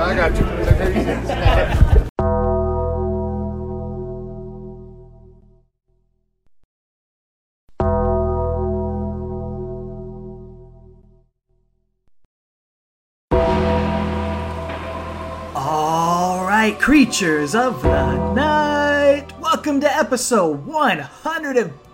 I got. All right, creatures of the night, welcome to episode 100 of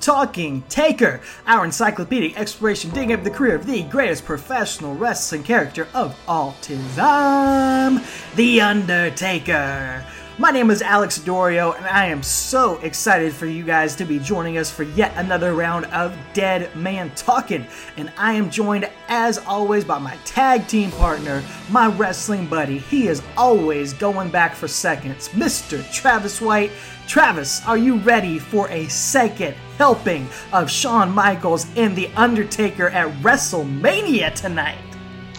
Talking Taker, our encyclopedic exploration digging up the career of the greatest professional wrestling character of all time, The Undertaker. My name is Alex Dorio, and I am so excited for you guys to be joining us for yet another round of Dead Man Talking. And I am joined, as always, by my tag team partner, my wrestling buddy. He is always going back for seconds, Mr. Travis White. Travis, are you ready for a second helping of Shawn Michaels and The Undertaker at WrestleMania tonight?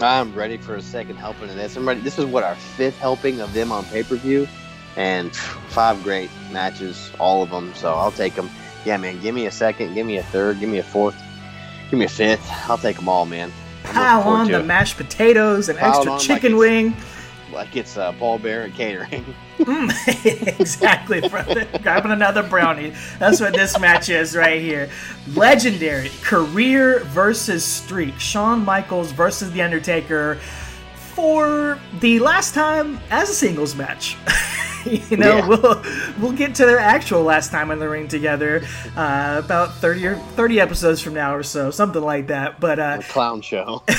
I'm ready for a second helping of this. I'm ready. This is what our fifth helping of them on pay per view, and five great matches, all of them. So I'll take them. Yeah, man. Give me a second. Give me a third. Give me a fourth. Give me a fifth. I'll take them all, man. Pile on the it. mashed potatoes and Pile extra on like chicken wing. like it's uh, Paul Bearer and catering. exactly, brother. Grabbing another brownie. That's what this match is right here. Legendary career versus streak. Shawn Michaels versus The Undertaker for the last time as a singles match. you know, Yeah. we'll we'll get to their actual last time in the ring together uh, about 30 or 30 episodes from now or so, something like that. But uh, Clown show.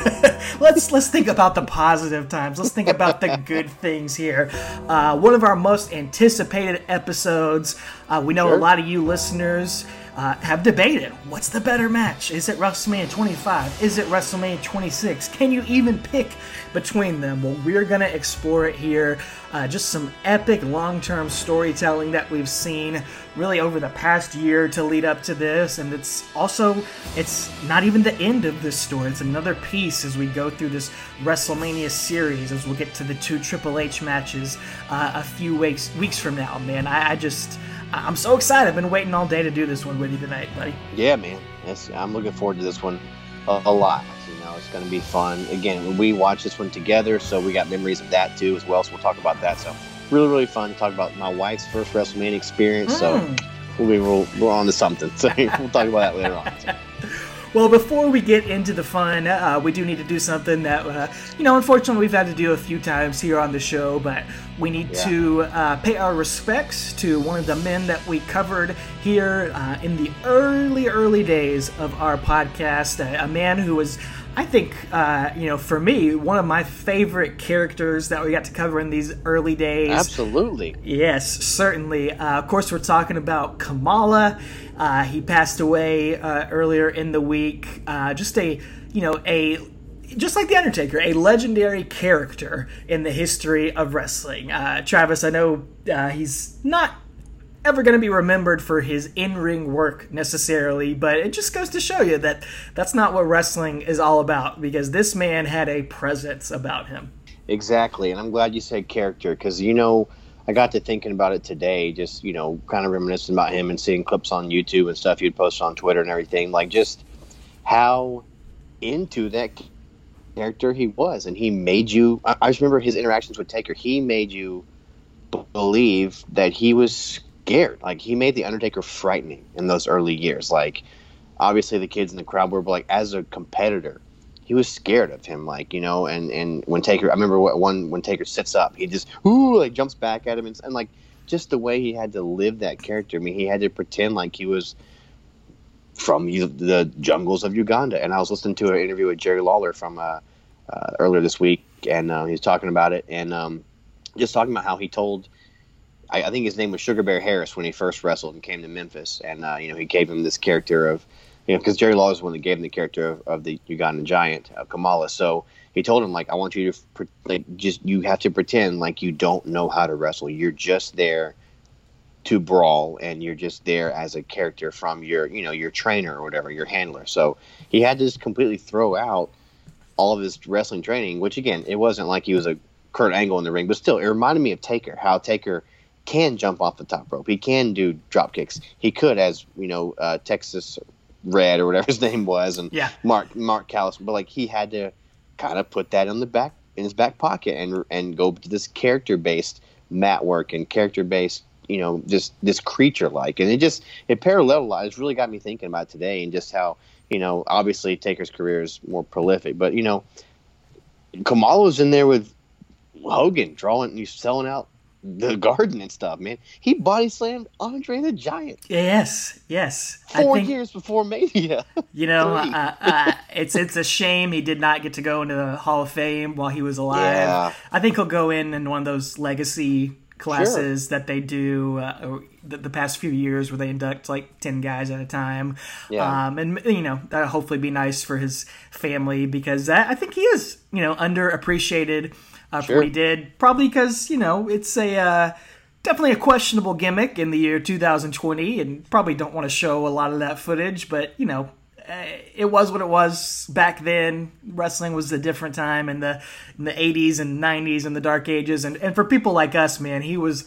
let's let's think about the positive times. Let's think about the good things here. Uh, one of our most anticipated episodes. Uh, we know a lot of you listeners uh, have debated what's the better match. Is it WrestleMania 25? Is it WrestleMania 26? Can you even pick between them? Well, we're gonna explore it here. Uh, just some epic long-term storytelling that we've seen really over the past year to lead up to this, and it's also it's not even the end of this story. It's another piece as we go through this WrestleMania series as we'll get to the two Triple H matches uh, a few weeks weeks from now. Man, I, I just I'm so excited. I've been waiting all day to do this one with you tonight, buddy. yeah, man. Yes, I'm looking forward to this one a, a lot. You know, it's going to be fun. Again, we watched this one together, so we got memories of that too as well. So we'll talk about that. So really, really fun. To talk about my wife's first WrestleMania experience. So Mm. we'll be we'll, we're on to something. So we'll talk about that later on. So. Well, before we get into the fun, uh, we do need to do something that, uh, you know, unfortunately we've had to do a few times here on the show, but we need Yeah. to uh, pay our respects to one of the men that we covered here uh, in the early, early days of our podcast. A, a man who was, I think, uh, you know, for me, one of my favorite characters that we got to cover in these early days. Absolutely. Yes, certainly. Uh, of course, we're talking about Kamala. Uh, he passed away uh, earlier in the week. Uh, just a, you know, a just like the Undertaker, a legendary character in the history of wrestling. Uh, Travis, I know uh, he's not ever going to be remembered for his in-ring work necessarily, but it just goes to show you that that's not what wrestling is all about. Because this man had a presence about him. Exactly, and I'm glad you said character because you know I got to thinking about it today, just you know, kind of reminiscing about him and seeing clips on YouTube and stuff you'd post on Twitter and everything, like just how into that character he was, and he made you. I, I just remember his interactions with Taker. He made you believe that he was scared. Like he made the Undertaker frightening in those early years. Like obviously the kids in the crowd were, like as a competitor he was scared of him, like you know, and and when Taker, I remember what one when Taker sits up, he just ooh like jumps back at him, and, and like just the way he had to live that character. I mean, he had to pretend like he was from the jungles of Uganda. And I was listening to an interview with Jerry Lawler from uh, uh, earlier this week, and uh, he was talking about it, and um, just talking about how he told. I, I think his name was Sugar Bear Harris when he first wrestled and came to Memphis, and uh, you know he gave him this character of you know, because Jerry Lawler is the one that gave him the character of, of the Ugandan giant, uh, Kamala. So he told him, like, I want you to, pre- like, just, you have to pretend like you don't know how to wrestle. You're just there to brawl, and you're just there as a character from your, you know, your trainer or whatever, your handler. So he had to just completely throw out all of his wrestling training, which, again, it wasn't like he was a Kurt Angle in the ring, but still, it reminded me of Taker, how Taker can jump off the top rope. He can do drop kicks. He could, as, you know, uh, Texas Red or whatever his name was, and Yeah. Mark Mark Calaway, but like he had to kind of put that in the back in his back pocket and and go to this character based mat work and character based you know just this creature like and it just it paralleled a lot it's really got me thinking about today and just how you know obviously taker's career is more prolific but you know kamala's in there with hogan drawing he's selling out the garden and stuff man he body slammed andre the giant Yes, yes. four I think, years before mania You know, uh, uh, it's it's a shame he did not get to go into the Hall of Fame while he was alive. Yeah. I think he'll go in in one of those legacy classes that they do uh, the, the past few years where they induct like 10 guys at a time. Yeah. Um, and, you know, that'll hopefully be nice for his family because that, I think he is, you know, underappreciated uh, for Sure. what he did. Probably because, you know, it's a. Uh, Definitely a questionable gimmick in the year 2020, and probably don't want to show a lot of that footage, but you know, uh, it was what it was back then. Wrestling was a different time in the in the 80s and 90s and the dark ages, and and for people like us, man, he was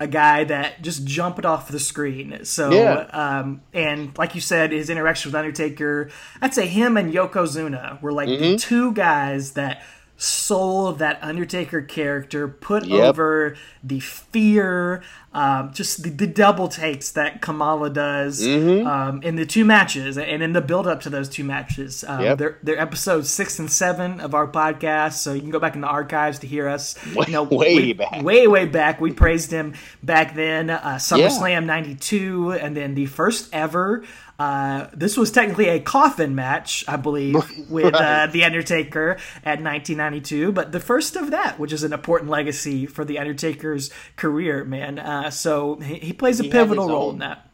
a guy that just jumped off the screen. So, Yeah. um, and like you said, his interaction with Undertaker, I'd say him and Yokozuna were like Mm-hmm. the two guys that sold that Undertaker character, put Yep. over the fear, um, just the, the double takes that Kamala does Mm-hmm. um, in the two matches and in the build up to those two matches. Um, Yep. they're, they're episodes six and seven of our podcast, so you can go back in the archives to hear us. Way- you know, way we- back. Way, way back. We praised him back then. Uh, SummerSlam 92, and then the first ever. Uh, this was technically a coffin match, I believe, with uh, The Undertaker at 1992, but the first of that, which is an important legacy for The Undertaker's career, man. Uh, so he, he plays a He pivotal role own- in that.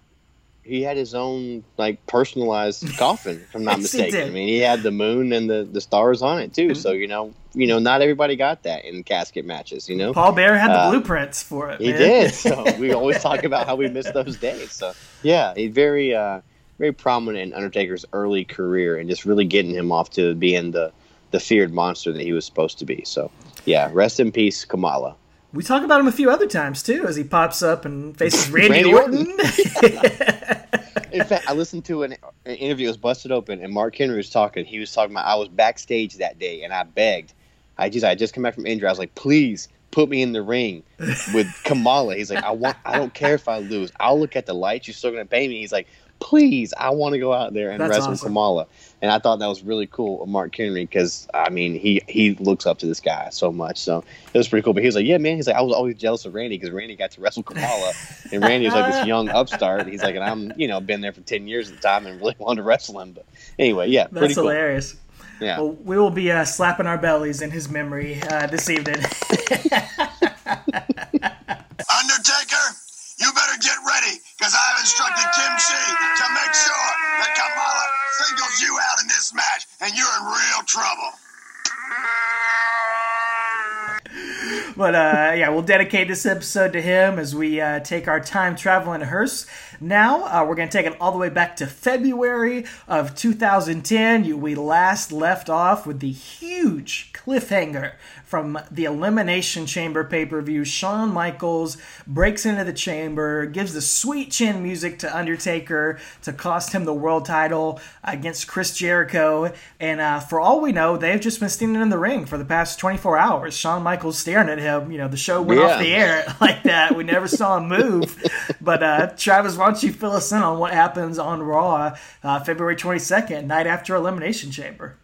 he had his own like personalized coffin, if I'm not Yes, mistaken. I mean, he had the moon and the, the stars on it too. So you know, you know, not everybody got that in casket matches. You know, Paul Bearer had the Uh, blueprints for it. he man. did. So we always talk about how we miss those days. So yeah, he's very uh, very prominent in Undertaker's early career and just really getting him off to being the the feared monster that he was supposed to be. So yeah, rest in peace, Kamala. We talk about him a few other times too, as he pops up and faces Randy, Randy Orton. In fact, I listened to an, an interview. It was busted open, and Mark Henry was talking. He was talking about I was backstage that day, and I begged. I just I just come back from injury. I was like, please put me in the ring with Kamala. He's like, I want. I don't care if I lose. I'll look at the lights. You're still gonna pay me. He's like, please, I want to go out there and That's wrestle awesome. Kamala. And I thought that was really cool of Mark Henry because I mean he he looks up to this guy so much. So it was pretty cool. But he was like, yeah, man. He's like, I was always jealous of Randy because Randy got to wrestle Kamala, and Randy was like this young upstart. He's like, and I'm you know been there for ten years at the time and really wanted to wrestle him. But anyway, yeah, pretty That's cool. hilarious. Yeah. Well, we will be uh, slapping our bellies in his memory uh, this evening. Undertaker, you better get ready, because I've instructed Kim Chee to make sure that Kamala singles you out in this match, and you're in real trouble. But uh, yeah, we'll dedicate this episode to him as we uh, take our time traveling to Hearst. Now uh, we're going to take it all the way back to February of 2010. You, we last left off with the huge cliffhanger from the Elimination Chamber pay per view. Shawn Michaels breaks into the chamber, gives the sweet chin music to Undertaker to cost him the world title against Chris Jericho. And uh, for all we know, they've just been standing in the ring for the past 24 hours. Shawn Michaels staring at him. You know, the show went off the air like that. We never saw him move. But uh, Travis, why don't you fill us in on what happens on Raw uh, February 22nd, night after Elimination Chamber?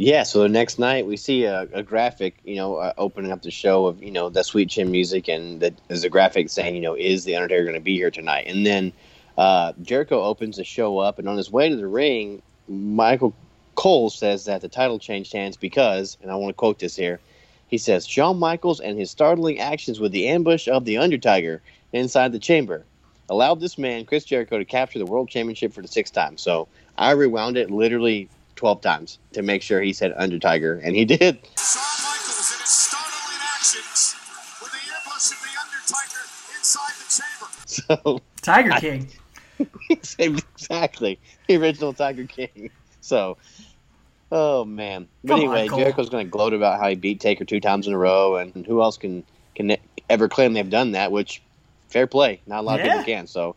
Yeah, so the next night we see a, a graphic, you know, uh, opening up the show of, you know, that sweet chin music, and that there's a graphic saying, you know, is the Undertaker going to be here tonight? And then uh, Jericho opens the show up, and on his way to the ring, Michael Cole says that the title changed hands because, and I want to quote this here, he says, Shawn Michaels and his startling actions with the ambush of the Undertaker inside the chamber allowed this man, Chris Jericho, to capture the world championship for the sixth time. So I rewound it literally 12 times to make sure he said Undertiger, and he did. Shawn Michaels and his startling actions with the ambush of the Undertaker inside the chamber. So Tiger King. exactly the original Tiger King. So, oh man. But Come on, anyway, Cole. Jericho's going to gloat about how he beat Taker two times in a row, and who else can can ever claim they've done that? Which, fair play, not a lot of people can. So,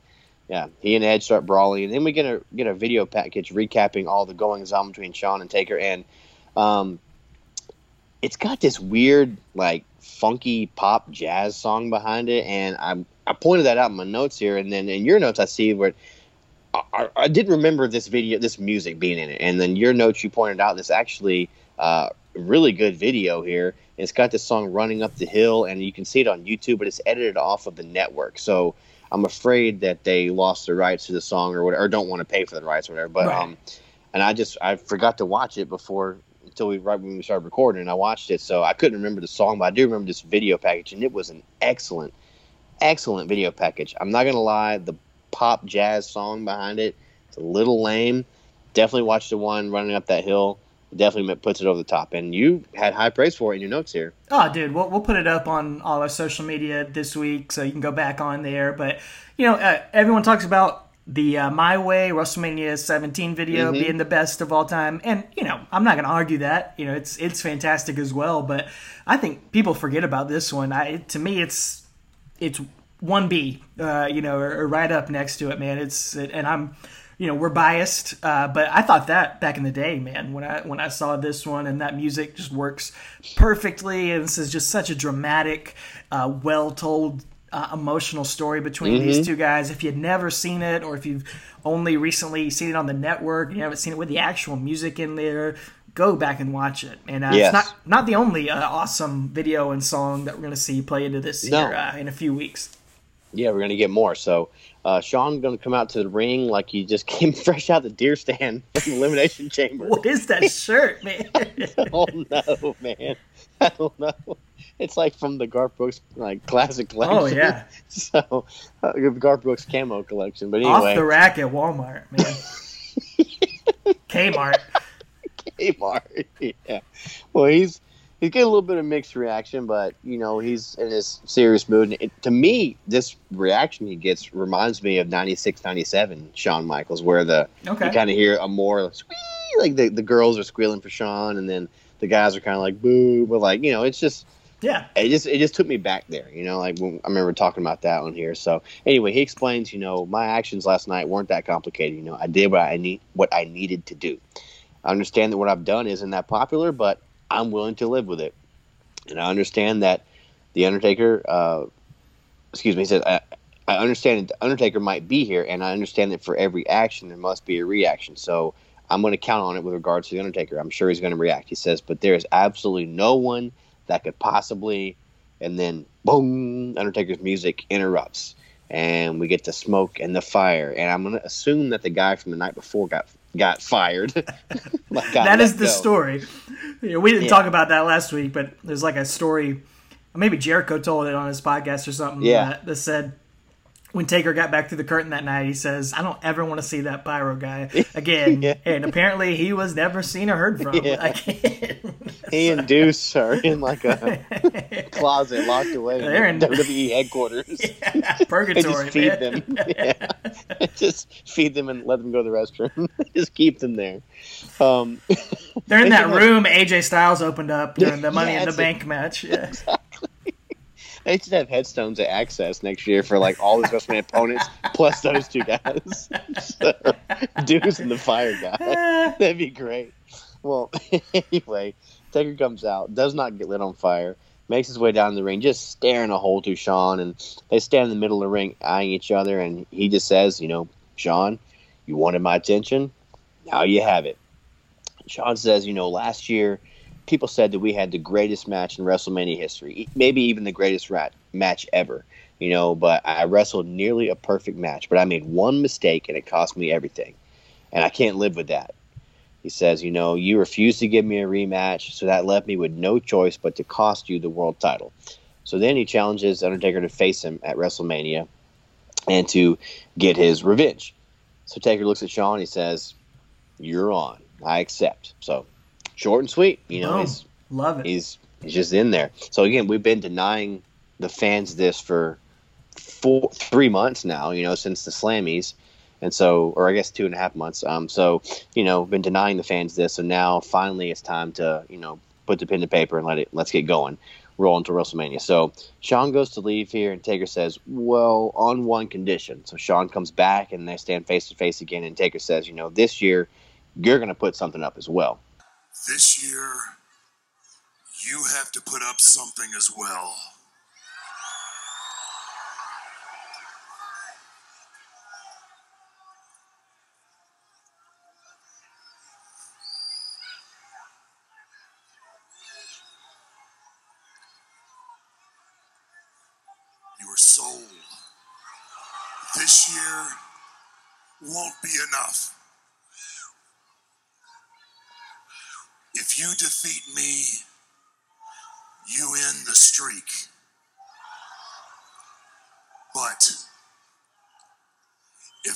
yeah, he and Edge start brawling, and then we get a get a video package recapping all the goings on between Shawn and Taker, and um, it's got this weird like funky pop jazz song behind it, and I I pointed that out in my notes here, and then in your notes I see where. I, I didn't remember this video, this music being in it, and then your notes you pointed out this actually uh, really good video here. It's got this song running up the hill, and you can see it on YouTube, but it's edited off of the network. So I'm afraid that they lost the rights to the song or whatever, or don't want to pay for the rights or whatever. But Right. um, and I just I forgot to watch it before until we right when we started recording, and I watched it, so I couldn't remember the song, but I do remember this video package, and it was an excellent, excellent video package. I'm not gonna lie, the pop jazz song behind it, it's a little lame. Definitely watch the one running up that hill. Definitely puts it over the top, and you had high praise for it in your notes here. Oh, dude, we'll, we'll put it up on all our social media this week, so you can go back on there. But you know, uh, everyone talks about the uh, My Way WrestleMania 17 video Mhm. being the best of all time, and you know, I'm not going to argue that. You know, it's it's fantastic as well. But I think people forget about this one. I to me, it's it's one B, uh, you know, or, or right up next to it, man. It's and I'm, you know, we're biased, uh, but I thought that back in the day, man, when I when I saw this one and that music just works perfectly, and this is just such a dramatic, uh, well told. Uh, emotional story between these two guys. If you'd never seen it, or if you've only recently seen it on the network, and you haven't seen it with the actual music in there, go back and watch it. And uh, Yes. it's not not the only uh, awesome video and song that we're going to see play into this No. year uh, in a few weeks. Yeah, we're gonna get more. So uh, Shawn gonna come out to the ring like he just came fresh out the deer stand from the elimination chamber. What is that shirt, man? oh no, man! I don't know. It's like from the Garth Brooks like classic collection. Oh, yeah. so uh, Garth Brooks camo collection. But anyway, Off the rack at Walmart, man. Kmart. Kmart. yeah. Well, he's he's getting a little bit of mixed reaction, but you know he's in his serious mood. And it, to me, this reaction he gets reminds me of 96, 97 Shawn Michaels, where the Okay. you kind of hear a more squee, like the the girls are squealing for Shawn, and then the guys are kind of like boo, but like you know it's just Yeah. it just it just took me back there, you know. Like when, I remember talking about that one here. So anyway, he explains, you know, my actions last night weren't that complicated. You know, I did what I need what I needed to do. I understand that what I've done isn't that popular, but I'm willing to live with it. And I understand that the Undertaker, uh, excuse me, he said, I, I understand that the Undertaker might be here, and I understand that for every action there must be a reaction. So I'm going to count on it with regards to the Undertaker. I'm sure he's going to react. He says, but there is absolutely no one that could possibly, and then boom, Undertaker's music interrupts, and we get the smoke and the fire. And I'm going to assume that the guy from the night before got got fired. Like, got that is the go. story. We didn't Yeah. talk about that last week, but there's like a story. Maybe Jericho told it on his podcast or something. Yeah. That, that said, when Taker got back through the curtain that night, he says, "I don't ever want to see that pyro guy again." Yeah. And apparently, he was never seen or heard from Yeah. again. He and Deuce are in like a closet locked away They're in WWE headquarters. They Purgatory, just feed man. them. Yeah. just feed them and let them go to the restroom. just keep them there. Um, They're in that room AJ Styles opened up during the Money Yeah, in the Bank match. Yeah. They should have headstones at Axxess next year for like all the WrestleMania opponents plus those two guys. so, Deuce and the Fire guy. That'd be great. Well, anyway, Taker comes out, does not get lit on fire, makes his way down the ring, just staring a hole through Shawn, and they stand in the middle of the ring eyeing each other, and he just says, you know, Shawn, you wanted my attention, now you have it. Shawn says, you know, last year people said that we had the greatest match in WrestleMania history, maybe even the greatest rat- match ever. You know, but I wrestled nearly a perfect match, but I made one mistake and it cost me everything. And I can't live with that. He says, you know, you refused to give me a rematch, so that left me with no choice but to cost you the world title. So then he challenges Undertaker to face him at WrestleMania and to get his revenge. So Taker looks at Shawn, and he says, You're on. I accept. So short and sweet, you know, he's Love it. he's he's just in there. So again, we've been denying the fans this for four three months now, you know, since the Slammies. And so, or I guess two and a half months. Um, so, you know, been denying the fans this, so now finally it's time to, you know, put the pen to paper and let it let's get going, roll into WrestleMania. So Shawn goes to leave here, and Taker says, "Well, on one condition." So Shawn comes back, and they stand face to face again, and Taker says, "You know, this year you're going to put something up as well." This year, you have to put up something as well.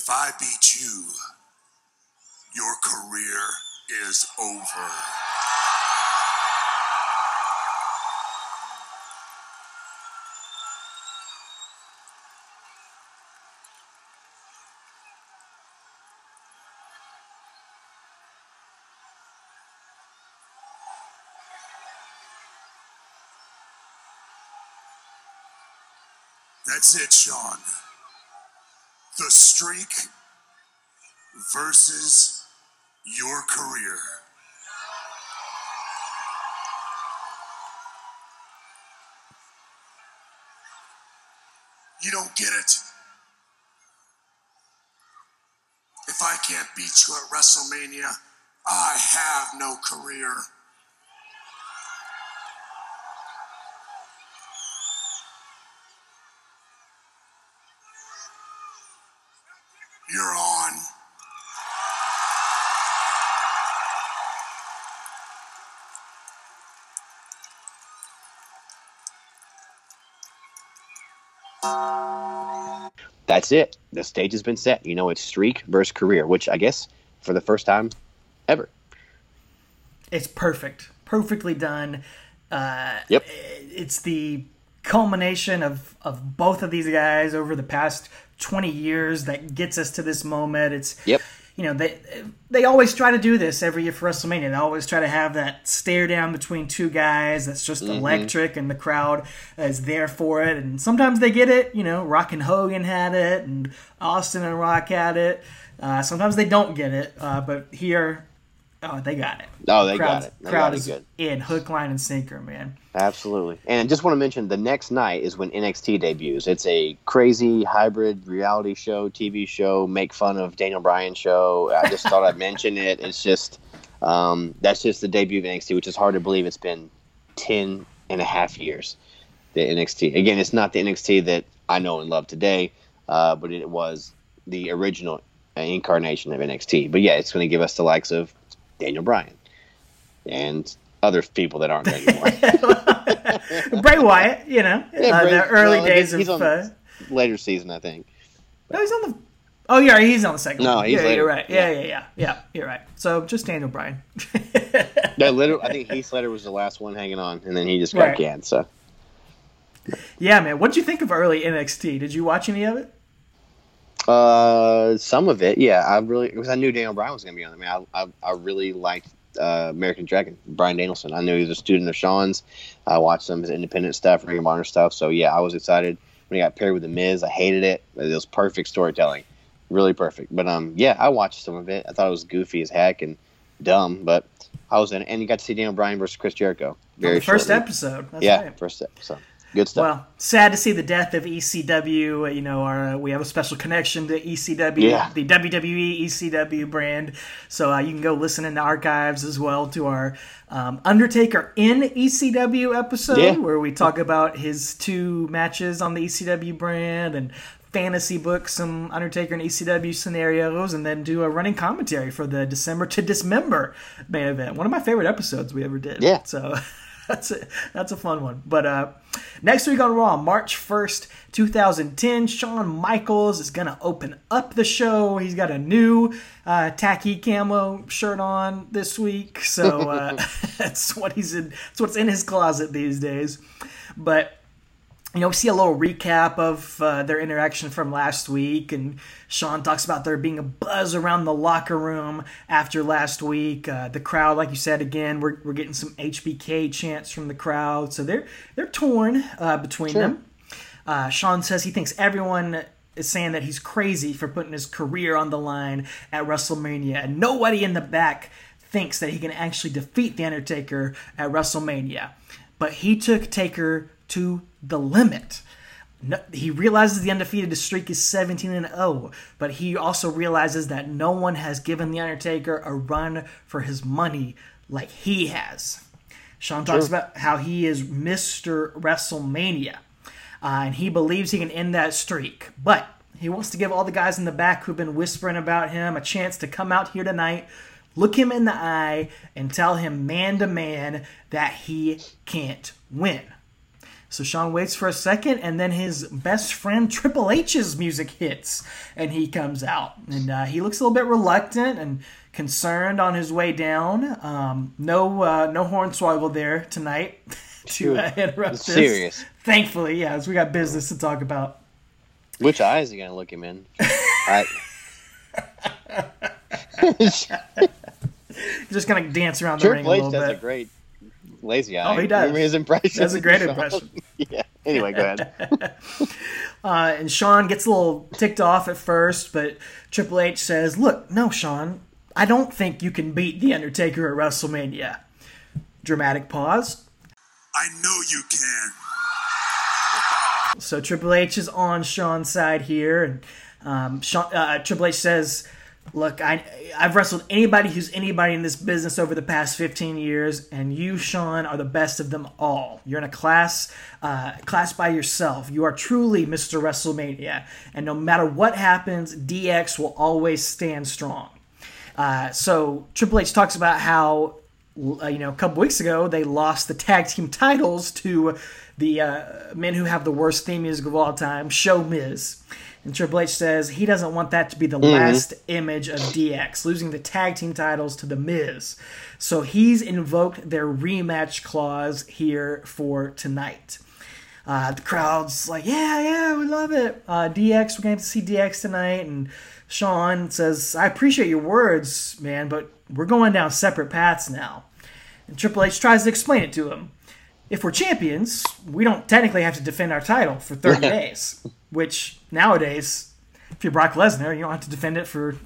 If I beat you, your career is over. That's it, Shawn. The streak versus your career. You don't get it. If I can't beat you at WrestleMania, I have no career. You're on. That's it. The stage has been set. You know, it's streak versus career, which I guess for the first time ever. It's perfect, perfectly done. Uh, Yep. It's the culmination of of both of these guys over the past 20 years that gets us to this moment. It's Yep. you know they they always try to do this every year for WrestleMania. They always try to have that stare down between two guys that's just electric, and the crowd is there for it. And sometimes they get it. You know, Rock and Hogan had it, and Austin and Rock had it. Uh, sometimes they don't get it, uh, but here, oh, they got it. Oh, they got it. They crowd got is good. in hook, line, and sinker, man. Absolutely. And I just want to mention the next night is when NXT debuts. It's a crazy hybrid reality show, TV show, make fun of Daniel Bryan show. I just thought I'd mention it. It's just, um, that's just the debut of NXT, which is hard to believe it's been 10 and a half years. The NXT. Again, it's not the NXT that I know and love today, uh, but it was the original incarnation of NXT. But yeah, it's going to give us the likes of Daniel Bryan and other people that aren't there anymore. Bray Wyatt, you know, Yeah, uh, Bray- the early well, days of. uh, later season, I think. no, he's on the. Oh, yeah, he's on the second. No, one. yeah, later. you're right. Yeah, Yeah. yeah, yeah, yeah. You're right. So just Daniel Bryan. No, literally, I think Heath Slater was the last one hanging on, and then he just got Right. canned. So yeah, man. What did you think of early NXT? Did you watch any of it? Uh, some of it, yeah, I really because I knew Daniel Bryan was going to be on. I mean, I, I, I really liked uh, American Dragon, Bryan Danielson. I knew he was a student of Shawn's. I watched some of his independent stuff, Ring of Honor stuff. So yeah, I was excited when he got paired with the Miz. I hated it. It was perfect storytelling, really perfect. But um, yeah, I watched some of it. I thought it was goofy as heck and dumb, but I was in it. And you got to see Daniel Bryan versus Chris Jericho. Very the first episode. That's yeah, right. first episode. Good stuff. Well, sad to see the death of ECW. You know, our, we have a special connection to ECW, Yeah. the WWE ECW brand. So uh, you can go listen in the archives as well to our um, Undertaker in ECW episode, Yeah. where we talk about his two matches on the ECW brand and fantasy book some Undertaker and ECW scenarios, and then do a running commentary for the December to Dismember main event. One of my favorite episodes we ever did. Yeah. So. That's a that's a fun one. But uh, next week on Raw, March first, two thousand ten, Shawn Michaels is gonna open up the show. He's got a new uh, tacky camo shirt on this week, so uh, that's what he's in. That's what's in his closet these days. But you know, we see a little recap of uh, their interaction from last week, and Shawn talks about there being a buzz around the locker room after last week. Uh, the crowd, like you said, again, we're, we're getting some HBK chants from the crowd, so they're they're torn uh, between Sure. them. Uh, Shawn says he thinks everyone is saying that he's crazy for putting his career on the line at WrestleMania, and nobody in the back thinks that he can actually defeat The Undertaker at WrestleMania. But he took Taker to the limit. No, he realizes the undefeated streak is 17 and 0, but he also realizes that no one has given The Undertaker a run for his money like he has. Shawn talks about how he is Mr. WrestleMania, uh, and he believes he can end that streak. But he wants to give all the guys in the back who've been whispering about him a chance to come out here tonight, look him in the eye, and tell him man to man that he can't win. So Shawn waits for a second, and then his best friend Triple H's music hits, and he comes out, and uh, he looks a little bit reluctant and concerned on his way down. Um, no, uh, no hornswoggle there tonight to uh, interrupt this. Serious. Thankfully, yes, we got business to talk about. Which eye is he gonna look him in? I, Just gonna dance around the ring a a H little does bit. a great lazy eye. Oh, he does. Remember his impression? That's a great impression. yeah. Anyway, go ahead. Uh, and Shawn gets a little ticked off at first, but Triple H says, Look, no, Shawn, I don't think you can beat The Undertaker at WrestleMania. Dramatic pause. I know you can. So Triple H is on Shawn's side here, and um, Shawn, uh, Triple H says, "Look, I I've wrestled anybody who's anybody in this business over the past 15 years, and you, Shawn, are the best of them all. You're in a class uh, class by yourself. You are truly Mr. WrestleMania, and no matter what happens, DX will always stand strong." Uh, so Triple H talks about how uh, you know a couple weeks ago they lost the tag team titles to the uh, men who have the worst theme music of all time, Show Miz. And Triple H says he doesn't want that to be the last image of DX, losing the tag team titles to The Miz. So he's invoked their rematch clause here for tonight. Uh, the crowd's like, yeah, yeah, we love it. Uh, DX, we're going to see DX tonight. And Shawn says, I appreciate your words, man, but we're going down separate paths now. And Triple H tries to explain it to him. If we're champions, we don't technically have to defend our title for 30 days, which nowadays, if you're Brock Lesnar, you don't have to defend it for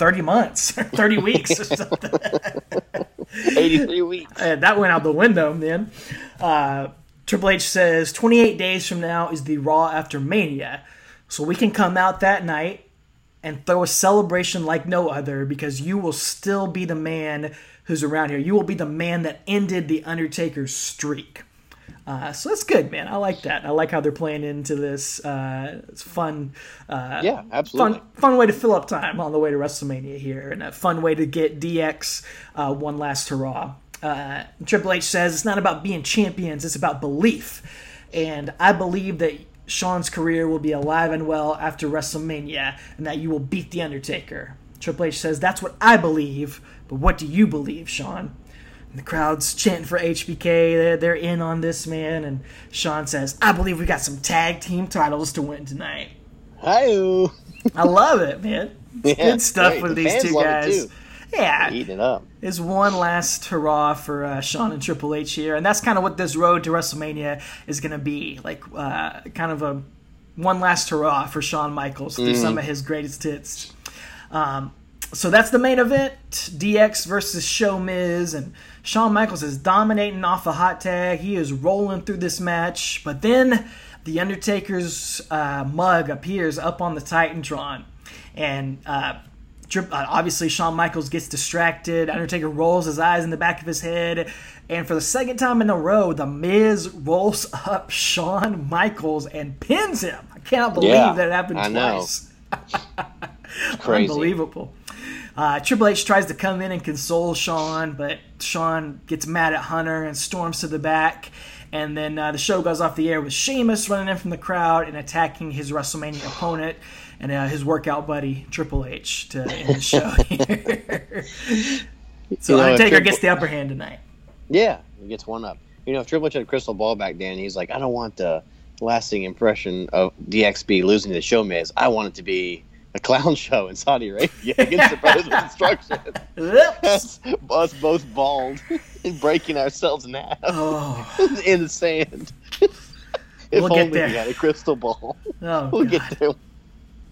30 months or 30 weeks or something. 83 weeks. Uh, that went out the window then. Uh, Triple H says 28 days from now is the Raw after Mania. So we can come out that night and throw a celebration like no other because you will still be the man who's around here. You will be the man that ended The Undertaker's streak. Uh, so that's good, man. I like that. I like how they're playing into this. Uh, it's fun. Uh, Yeah, absolutely. fun, fun way to fill up time on the way to WrestleMania here, and a fun way to get DX uh, one last hurrah. Uh, Triple H says it's not about being champions; it's about belief, and I believe that Shawn's career will be alive and well after WrestleMania, and that you will beat the Undertaker. Triple H says that's what I believe, but what do you believe, Shawn? And the crowd's chanting for HBK. They're, they're in on this man, and Shawn says, "I believe we got some tag team titles to win tonight." Hi. I love it, man. Yeah, good stuff great. with The these two guys. Yeah, Eating it up. it's one last hurrah for uh, Shawn and Triple H here, and that's kind of what this road to WrestleMania is going to be. Like, uh, kind of a one last hurrah for Shawn Michaels through some of his greatest hits. Um, so that's the main event: DX versus Show Miz, and Shawn Michaels is dominating off a hot tag. He is rolling through this match, but then the Undertaker's uh, mug appears up on the Titantron, and uh, obviously Shawn Michaels gets distracted. Undertaker rolls his eyes in the back of his head, and for the second time in a row, the Miz rolls up Shawn Michaels and pins him. I cannot believe Yeah, that it happened I know. twice. Crazy. Unbelievable. Uh, Triple H tries to come in and console Shawn, but Shawn gets mad at Hunter and storms to the back. And then uh, the show goes off the air with Sheamus running in from the crowd and attacking his WrestleMania opponent and uh, his workout buddy Triple H to end the show here. so You know, if Undertaker Triple- gets the upper hand tonight. Yeah, he gets one up. You know, if Triple H had a crystal ball back then, he's like, I don't want the lasting impression of DXB losing the Show Miz. I want it to be a clown show in Saudi Arabia against the president's instruction. Oops. Us, us both bald and breaking ourselves in half Oh, in the sand. if We'll get only there. we had a crystal ball. oh We'll God. get there.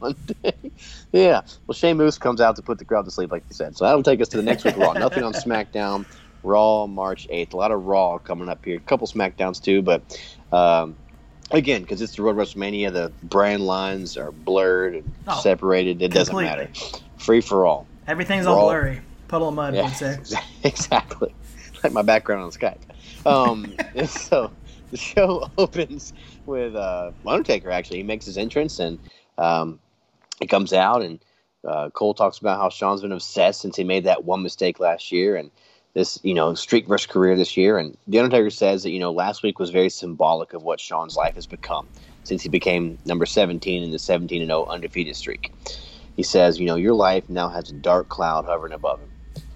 Monday. yeah. Well, Sheamus comes out to put the crowd to sleep, like you said. So that'll take us to the next week Raw. Nothing on SmackDown. Raw March 8th. A lot of Raw coming up here. A couple SmackDowns too, but um, again, because it's the Road WrestleMania, the brand lines are blurred and Oh, separated. It doesn't matter. Free for all. Everything's all blurry. Puddle of mud, Yeah, say. exactly. Like my background on Skype. Um, so the show opens with uh, Undertaker. Actually, he makes his entrance and um, he comes out and uh, Cole talks about how Shawn's been obsessed since he made that one mistake last year and this you know streak versus career this year. And the Undertaker says that you know last week was very symbolic of what Shawn's life has become since he became number 17 in the 17 and 0 undefeated streak. He says, you know, your life now has a dark cloud hovering above him.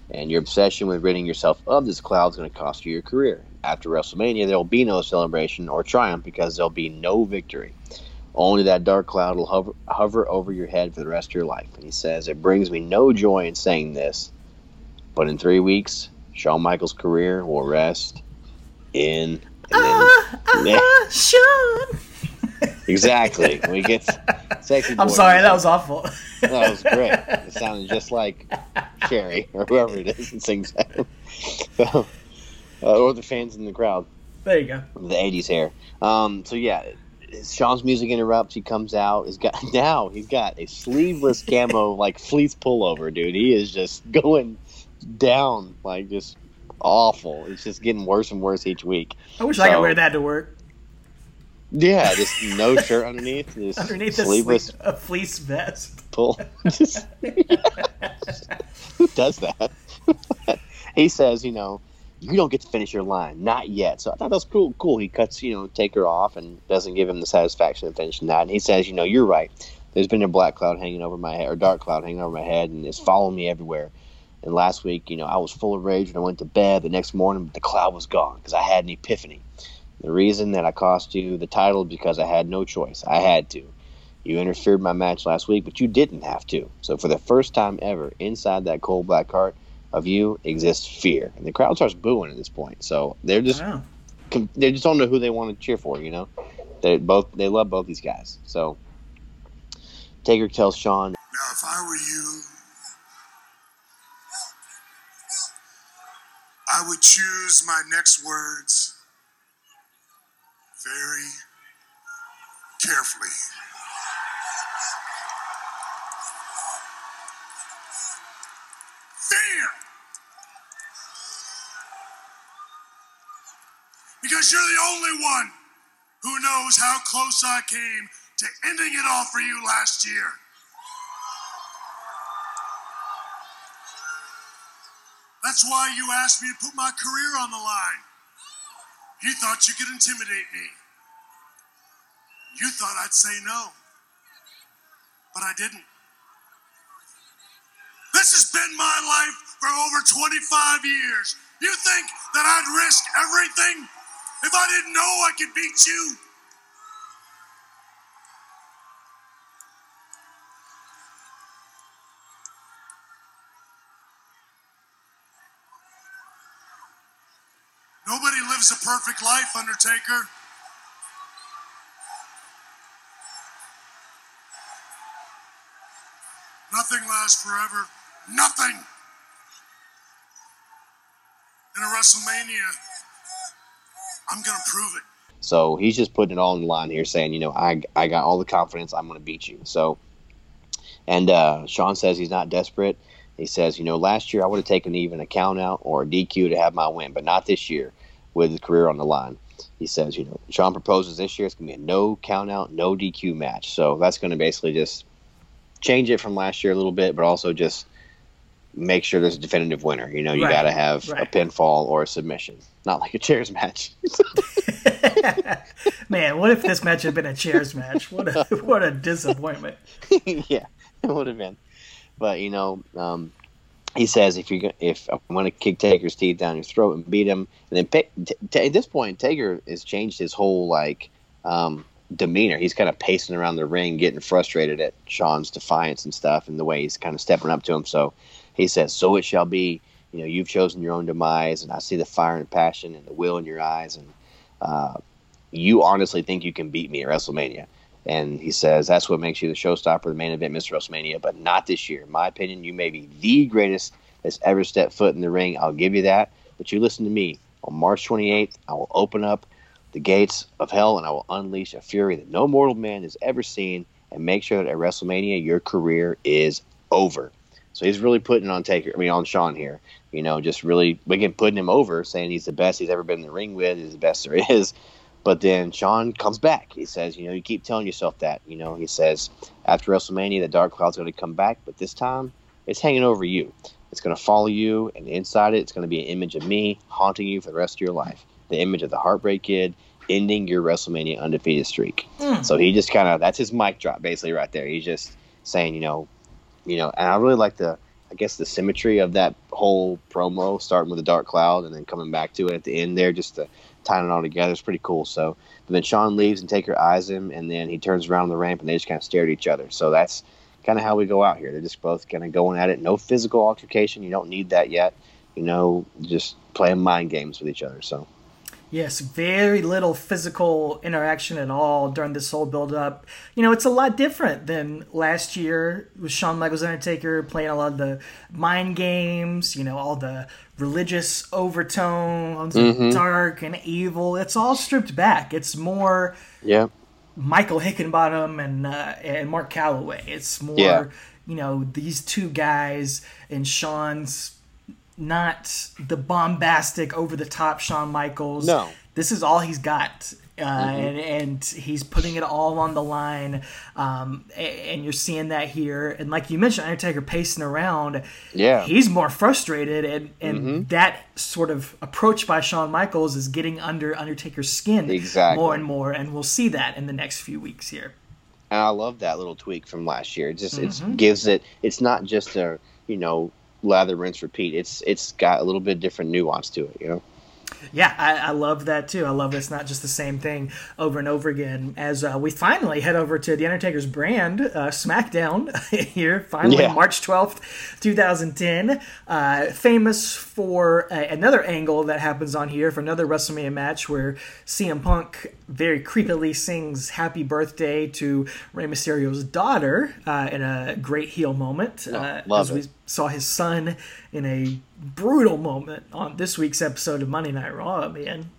And your obsession with ridding yourself of this cloud is going to cost you your career. After WrestleMania, there will be no celebration or triumph because there'll be no victory. Only that dark cloud will hover, hover over your head for the rest of your life. And he says, It brings me no joy in saying this, but in three weeks, Shawn Michaels' career will rest in. And then, Yeah. Ah, Shawn. exactly. We get sexy. I'm boy sorry, that was awful. That was great. It sounded just like Sherri or whoever it is that sings that. So, uh, or the fans in the crowd, there you go. the '80s hair. Um, so yeah, Shawn's music interrupts. He comes out. He's got now. He's got a sleeveless camo like fleece pullover, dude. He is just going down like just awful. It's just getting worse and worse each week. I wish I could wear that to work. Yeah, just no shirt underneath. Just Underneath a, sleeveless sleeve, a fleece vest. pull. Just- who does that? he says, you know, you don't get to finish your line, not yet. So I thought that was cool. Cool. He cuts, you know, Taker off and doesn't give him the satisfaction of finishing that. And he says, you know, you're right. There's been a black cloud hanging over my head, or dark cloud hanging over my head, and it's following me everywhere. And last week, you know, I was full of rage when I went to bed. The next morning, the cloud was gone because I had an epiphany. The reason that I cost you the title is because I had no choice. I had to. You interfered my match last week, but you didn't have to. So for the first time ever, inside that cold black heart of you exists fear, and the crowd starts booing at this point. So they're just Wow. they just don't know who they want to cheer for. You know, they both they love both these guys. So Taker tells Shawn, Now, if I were you, I would choose my next words very carefully. Fear! Because you're the only one who knows how close I came to ending it all for you last year. That's why you asked me to put my career on the line. You thought you could intimidate me. You thought I'd say no. But I didn't. This has been my life for over 25 years. You think that I'd risk everything if I didn't know I could beat you? Nobody lives a perfect life, Undertaker. Nothing lasts forever. Nothing. In a WrestleMania, I'm going to prove it. So he's just putting it all in the line here, saying, you know, I I got all the confidence. I'm going to beat you. So, and uh, Shawn says he's not desperate. He says, you know, last year I would have taken even a count out or a DQ to have my win, but not this year with his career on the line. He says, you know, Shawn proposes this year it's going to be a no count out, no DQ match. So that's going to basically just change it from last year a little bit, but also just make sure there's a definitive winner. You know, you Right, got to have right. a pinfall or a submission, not like a chairs match. Man, what if this match had been a chairs match? What a what a disappointment. yeah, it would have been. But you know, um, he says if you if I want to kick Taker's teeth down your throat and beat him, and then pick, t- t- at this point, Taker has changed his whole like um, demeanor. He's kind of pacing around the ring, getting frustrated at Shawn's defiance and stuff, and the way he's kind of stepping up to him. So he says, "So it shall be." You know, you've chosen your own demise, and I see the fire and passion and the will in your eyes, and uh, you honestly think you can beat me at WrestleMania. And he says that's what makes you the showstopper, the main event, Mr. WrestleMania, but not this year. In my opinion, you may be the greatest that's ever stepped foot in the ring. I'll give you that. But you listen to me. On March 28th, I will open up the gates of hell and I will unleash a fury that no mortal man has ever seen and make sure that at WrestleMania your career is over. So he's really putting on Taker, I mean on Shawn here. You know, just really again putting him over, saying he's the best he's ever been in the ring with, he's the best there is. But then Shawn comes back. He says, you know, you keep telling yourself that. You know, he says after WrestleMania the dark cloud's going to come back, but this time it's hanging over you. It's going to follow you, and inside it, it's going to be an image of me haunting you for the rest of your life. The image of the Heartbreak Kid ending your WrestleMania undefeated streak. Mm. So he just kind of that's his mic drop basically right there. He's just saying, you know, you know, and I really like the I guess the symmetry of that whole promo, starting with the Dark Cloud and then coming back to it at the end there, just to tying it all together. It's pretty cool. So, but then Shawn leaves and Taker eyes him, and then he turns around on the ramp and they just kind of stare at each other. So that's kind of how we go out here. They're just both kind of going at it. No physical altercation. You don't need that yet. You know, just playing mind games with each other. So Yes, very little physical interaction at all during this whole build up. You know, it's a lot different than last year with Shawn Michaels Undertaker playing a lot of the mind games, you know, all the religious overtones, mm-hmm. dark and evil. It's all stripped back. It's more Yeah. Michael Hickenbottom and uh, and Mark Calaway. It's more, yeah. you know, these two guys and Shawn's not the bombastic, over the top Shawn Michaels. No, this is all he's got. Uh, mm-hmm. and, and, he's putting it all on the line, um, and you're seeing that here. And like you mentioned, Undertaker pacing around. Yeah, he's more frustrated, and and mm-hmm. that sort of approach by Shawn Michaels is getting under Undertaker's skin exactly. more and more, and we'll see that in the next few weeks here. And I love that little tweak from last year. It just mm-hmm. it gives it. It's not just a you know lather, rinse, repeat. It's it's got a little bit different nuance to it, you know. Yeah, I, I, love that too. I love it's not just the same thing over and over again. As uh, we finally head over to the Undertaker's brand, uh, SmackDown here, finally yeah. March twelfth, two thousand ten. Uh, famous for another angle that happens on here for another WrestleMania match where CM Punk very creepily sings "Happy Birthday" to Rey Mysterio's daughter uh, in a great heel moment. Oh, uh, love as it. we saw his son in a brutal moment on this week's episode of Monday Night Raw, man.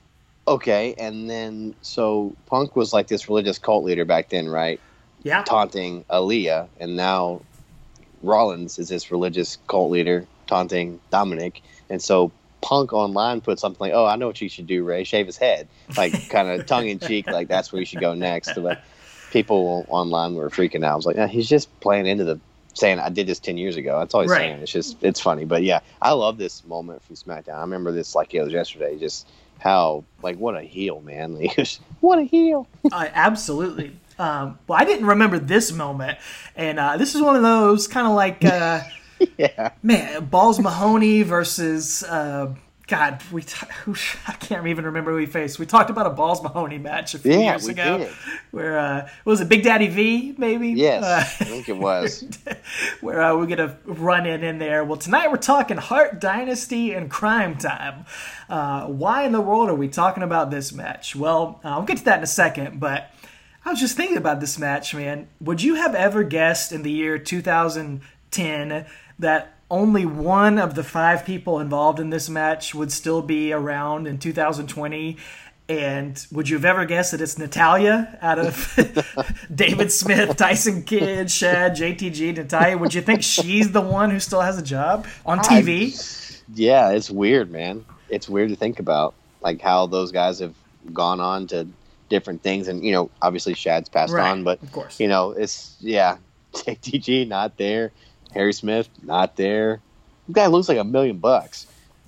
Okay, and then so Punk was like this religious cult leader back then, right? Yeah. Taunting Aalyah, and now Rollins is this religious cult leader taunting Dominik, and so Punk online put something like, "Oh, I know what you should do, Rey. Shave his head," like kind of tongue in cheek, like that's where you should go next. But people online were freaking out. I was like, he's just playing into the saying I did this ten years ago. That's all he's right. saying. It's just it's funny, but yeah, I love this moment from SmackDown. I remember this like it was yesterday. Just how like what a heel, man! what a heel. uh, absolutely. Um, well, I didn't remember this moment, and uh, this is one of those kind of like, uh, yeah, man, Balls Mahoney versus uh, God, we t- I can't even remember who we faced. We talked about a Balls Mahoney match a few yeah, years ago, did. where uh, was it Big Daddy V? Maybe yes, uh, I think it was. where uh, we're gonna run in in there. Well, tonight we're talking Heart Dynasty and Crime Time. Uh, why in the world are we talking about this match? Well, uh, I'll get to that in a second, but I was just thinking about this match, man. Would you have ever guessed in the year 2010 that only one of the five people involved in this match would still be around in 2020. And would you have ever guessed that it's Natalya out of David Smith, Tyson Kidd, Shad, JTG, Natalya? Would you think she's the one who still has a job on TV? I, yeah, it's weird, man. It's weird to think about, like how those guys have gone on to different things, and you know, obviously Shad's passed right, on, but of course, you know, it's yeah, JTG not there. Harry Smith not there. The guy looks like a million bucks.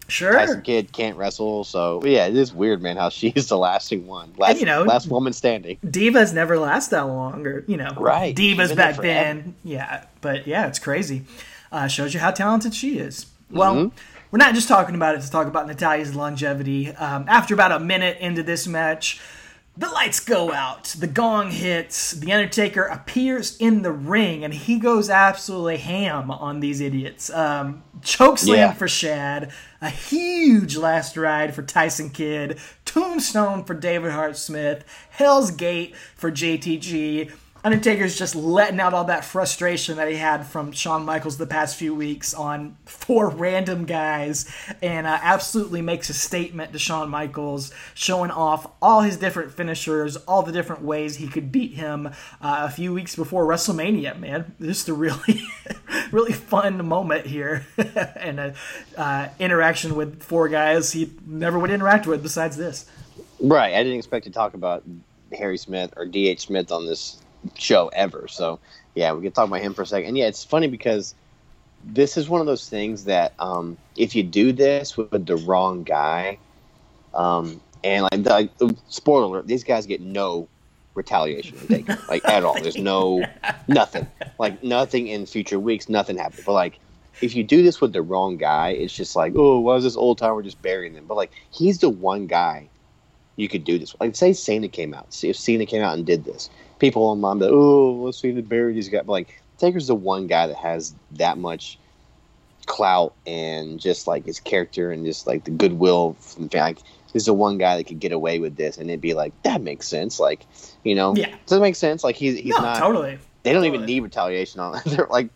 Sure. Tyson Kidd can't wrestle, so yeah, it is weird, man. How she's the lasting one, last, and, you know, last woman standing. Divas never last that long, or you know, right? Divas back then, yeah. But yeah, it's crazy. Uh, shows you how talented she is. Well, mm-hmm. we're not just talking about it to talk about Natalya's longevity. Um, after about a minute into this match, the lights go out, the gong hits, The Undertaker appears in the ring, and he goes absolutely ham on these idiots. Um, chokeslam yeah. for Shad, a huge last ride for Tyson Kidd, tombstone for David Hart Smith, Hell's Gate for JTG, Undertaker's just letting out all that frustration that he had from Shawn Michaels the past few weeks on four random guys, and uh, absolutely makes a statement to Shawn Michaels, showing off all his different finishers, all the different ways he could beat him uh, a few weeks before WrestleMania. Man, just a really, really fun moment here, and a uh, interaction with four guys he never would interact with besides this. Right. I didn't expect to talk about Harry Smith or DH Smith on this show ever. So yeah, we can talk about him for a second. And yeah, it's funny because this is one of those things that um, if you do this with the wrong guy, um, and like the, spoiler alert, these guys get no retaliation like at all. There's no nothing, like nothing in future weeks, nothing happens. But like if you do this with the wrong guy, it's just like, oh, why is this old timer just burying them? But like he's the one guy you could do this. Like say Cena came out, see if Cena came out and did this, people online like, oh, let's see the bury he's got like Taker's the one guy that has that much clout and just like his character and just like the goodwill from the fan. Like, he's the one guy that could get away with this, and it'd be like that makes sense. Like you know, Yeah. does that make sense? Like he's he's no, not. totally. They don't totally. even need retaliation on. it They're like,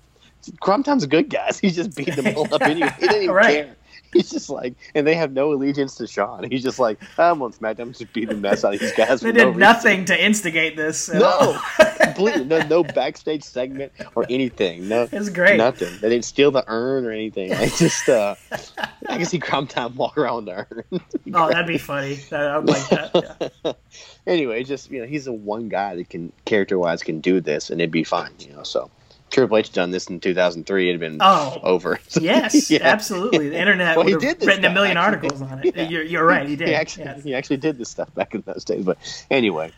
Crime Time's a good guy. He's just beating them all up anyway. He didn't even Right. care. He's just like, and they have no allegiance to Shawn. He's just like, I'm on SmackDown, I'm just beating the mess out of these guys. They did no reason." nothing to instigate this. No, completely. No, no backstage segment or anything. No, It's great. Nothing. They didn't steal the urn or anything. Like just, uh, I can see Crime Time walk around the urn. Oh, that'd be funny. I would like that. Yeah. anyway, just you know, he's the one guy that can character wise can do this, and it'd be fine. You know, so Triple H done this in 2003, it'd been Oh. over. Yes, Yeah. absolutely. The internet Well, he did written a million actually. articles on it. Yeah. You're, you're right. He did. He actually, yes. he actually did this stuff back in those days. But anyway,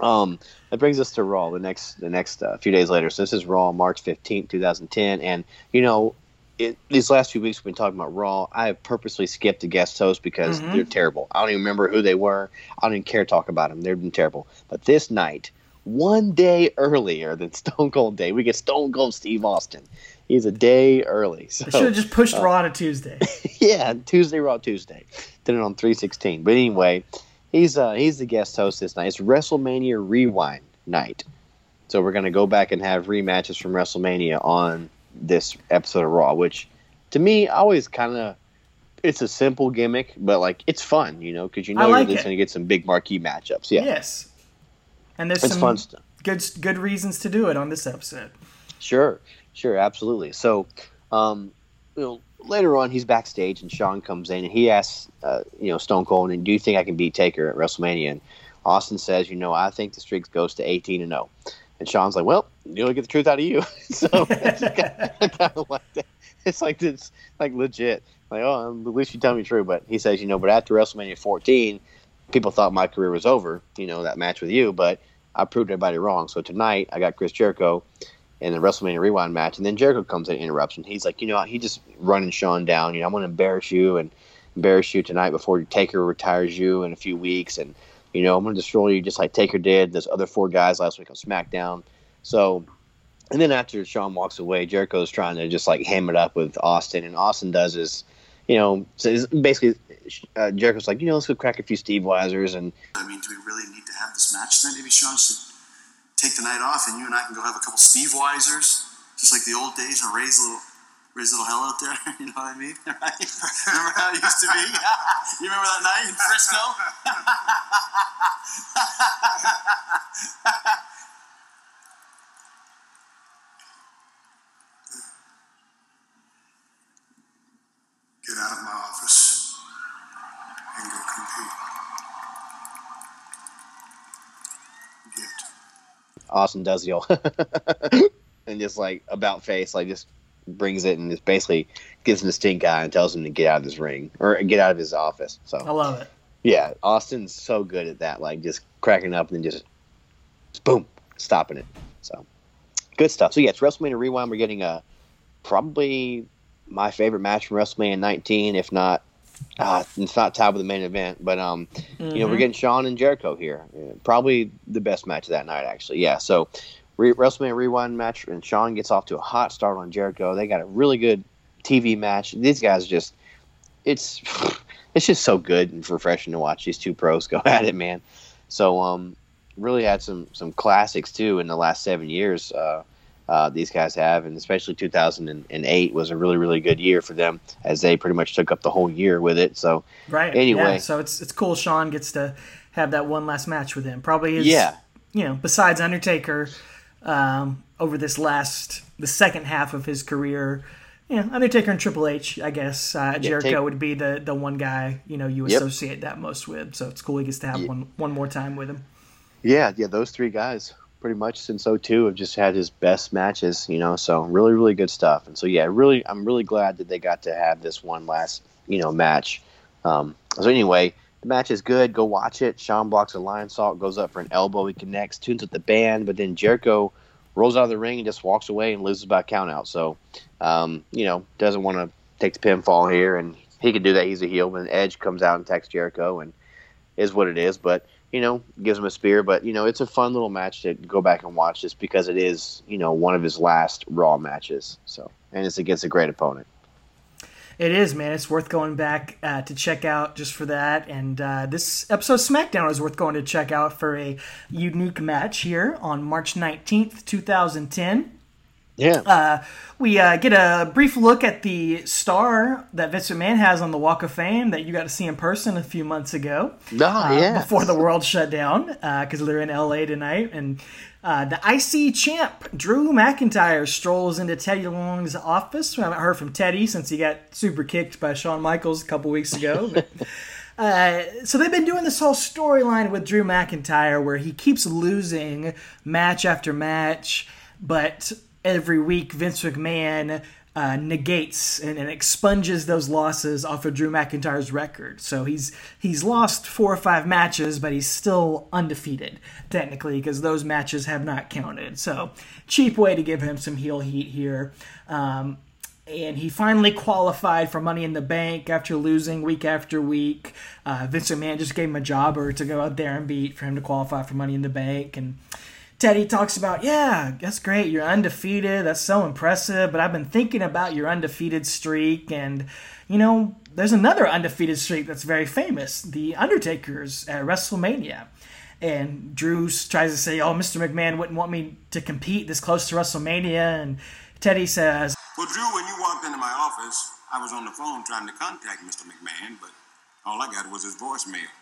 um, that brings us to Raw. The next, the next uh, few days later. So this is Raw, March fifteenth, two thousand ten, and you know. It, these last few weeks we've been talking about Raw. I have purposely skipped the guest hosts because Mhm. they're terrible. I don't even remember who they were. I don't even care to talk about them. They've been terrible. But this night, one day earlier than Stone Cold Day, we get Stone Cold Steve Austin. He's a day early. So They should have just pushed uh, Raw to Tuesday. yeah, Tuesday Raw Tuesday. Did it on three sixteen. But anyway, he's uh he's the guest host this night. It's WrestleMania Rewind night. So we're gonna go back and have rematches from WrestleMania on this episode of Raw, which to me always kind of it's a simple gimmick, but like it's fun, you know, because you know like you're it. just gonna get some big marquee matchups. Yeah, Yes. And there's it's some fun stuff. good good reasons to do it on this episode. Sure, sure, absolutely. So, um, you know, later on, he's backstage and Shawn comes in and he asks, uh, you know, Stone Cold, "And do you think I can beat Taker at WrestleMania?" And Austin says, "You know, I think the streak goes to 18 and 0." And Shawn's like, "Well, you know, get the truth out of you." so it's kind of like that. It's like this, like legit. Like, oh, at least you tell me true. But he says, you know, but after WrestleMania 14, people thought my career was over. You know, that match with you, but I proved everybody wrong. So tonight, I got Chris Jericho in the WrestleMania Rewind match, and then Jericho comes in and interrupts, and he's like, you know, he just running Shawn down. You know, I'm going to embarrass you and embarrass you tonight before Taker retires you in a few weeks, and you know, I'm going to destroy you just like Taker did. Those other four guys last week on SmackDown. So, and then after Shawn walks away, Jericho's trying to just like ham it up with Austin, and Austin does his, you know, so basically uh, Jericho's like, you know, let's go crack a few Steveweisers, and I mean, do we really need to have this match tonight? Maybe Shawn should take the night off, and you and I can go have a couple Steve Weisers, just like the old days, and raise a little, raise a little hell out there. You know what I mean? Right? remember how it used to be? You remember that night in Frisco? Get out of my office and go compete. Get. Austin does the and just like about face, like just brings it and just basically gives him the stink eye and tells him to get out of his ring or get out of his office. So I love it. yeah, Austin's so good at that, like just cracking up and then just boom, stopping it. So good stuff. So yeah, it's WrestleMania Rewind. We're getting a probably my favorite match from WrestleMania 19, if not. Uh, it's not tied with the main event, but um, you know, we're Mhm. getting Shawn and Jericho here. Probably the best match of that night, actually. Yeah. So, Re- WrestleMania Rewind match, and Shawn gets off to a hot start on Jericho. They got a really good TV match. These guys just, it's, it's just so good and refreshing to watch these two pros go at it, man. So, um, really had some some classics too in the last seven years. Uh, uh, these guys have, and especially 2008 was a really really good year for them as they pretty much took up the whole year with it. So right, anyway, yeah, so it's it's cool. Shawn gets to have that one last match with him. Probably is Yeah. you know besides Undertaker um, over this last the second half of his career. Yeah, Undertaker and Triple H, I guess. Uh, Jericho take- would be the, the one guy you know you Yep. associate that most with. So it's cool he gets to have one one more time with him. Yeah, yeah, those three guys pretty much since 02 have just had his best matches, you know, so really, really good stuff. And so, yeah, really, I'm really glad that they got to have this one last, you know, match. Um, so anyway, the match is good. Go watch it. Shawn blocks a Lionsault, goes up for an elbow. He connects, tunes with the band, but then Jericho rolls out of the ring and just walks away and loses by count out. So, um, you know, doesn't want to take the pinfall here, and he could do that. He's a heel, but Edge comes out and attacks Jericho, and is what it is. But you know, gives him a spear. But you know, it's a fun little match to go back and watch just because it is you know one of his last Raw matches. So and it's against a great opponent. It is, man. It's worth going back uh, to check out just for that. And uh, this episode of SmackDown is worth going to check out for a unique match here on March 19th, 2010. Yeah, Uh, we uh, get a brief look at the star that Vince McMahon has on the Walk of Fame that you got to see in person a few months ago. no, uh, yeah, before the world shut down because they're in LA tonight. And uh, the IC champ, Drew McIntyre, strolls into Teddy Long's office. We haven't heard from Teddy since he got super kicked by Shawn Michaels a couple weeks ago. But, uh, so they've been doing this whole storyline with Drew McIntyre where he keeps losing match after match, but every week Vince McMahon uh, negates and, and expunges those losses off of Drew McIntyre's record. So he's he's lost four or five matches, but he's still undefeated technically because those matches have not counted. So cheap way to give him some heel heat here. Um, and he finally qualified for Money in the Bank after losing week after week. Uh, Vince McMahon just gave him a jobber to go out there and beat for him to qualify for Money in the Bank. And Teddy talks about, yeah, that's great. You're undefeated. That's so impressive. But I've been thinking about your undefeated streak. And, you know, there's another undefeated streak that's very famous The Undertaker's at WrestleMania. And Drew tries to say, oh, Mr. McMahon wouldn't want me to compete this close to WrestleMania. And Teddy says, Well, Drew, when you walked into my office, I was on the phone trying to contact Mr. McMahon, but all I got was his voicemail.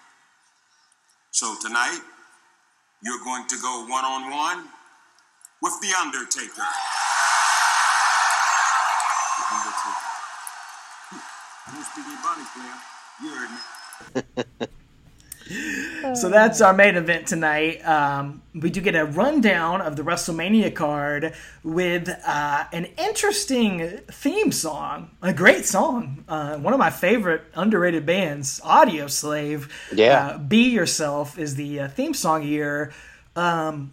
So tonight, you're going to go one on one with The Undertaker. The Undertaker. I don't speak any body player. You heard me. So that's our main event tonight. Um, we do get a rundown of the WrestleMania card with uh, an interesting theme song, a great song. Uh, one of my favorite underrated bands, Audioslave. Yeah. Uh, Be Yourself is the uh, theme song here. Um,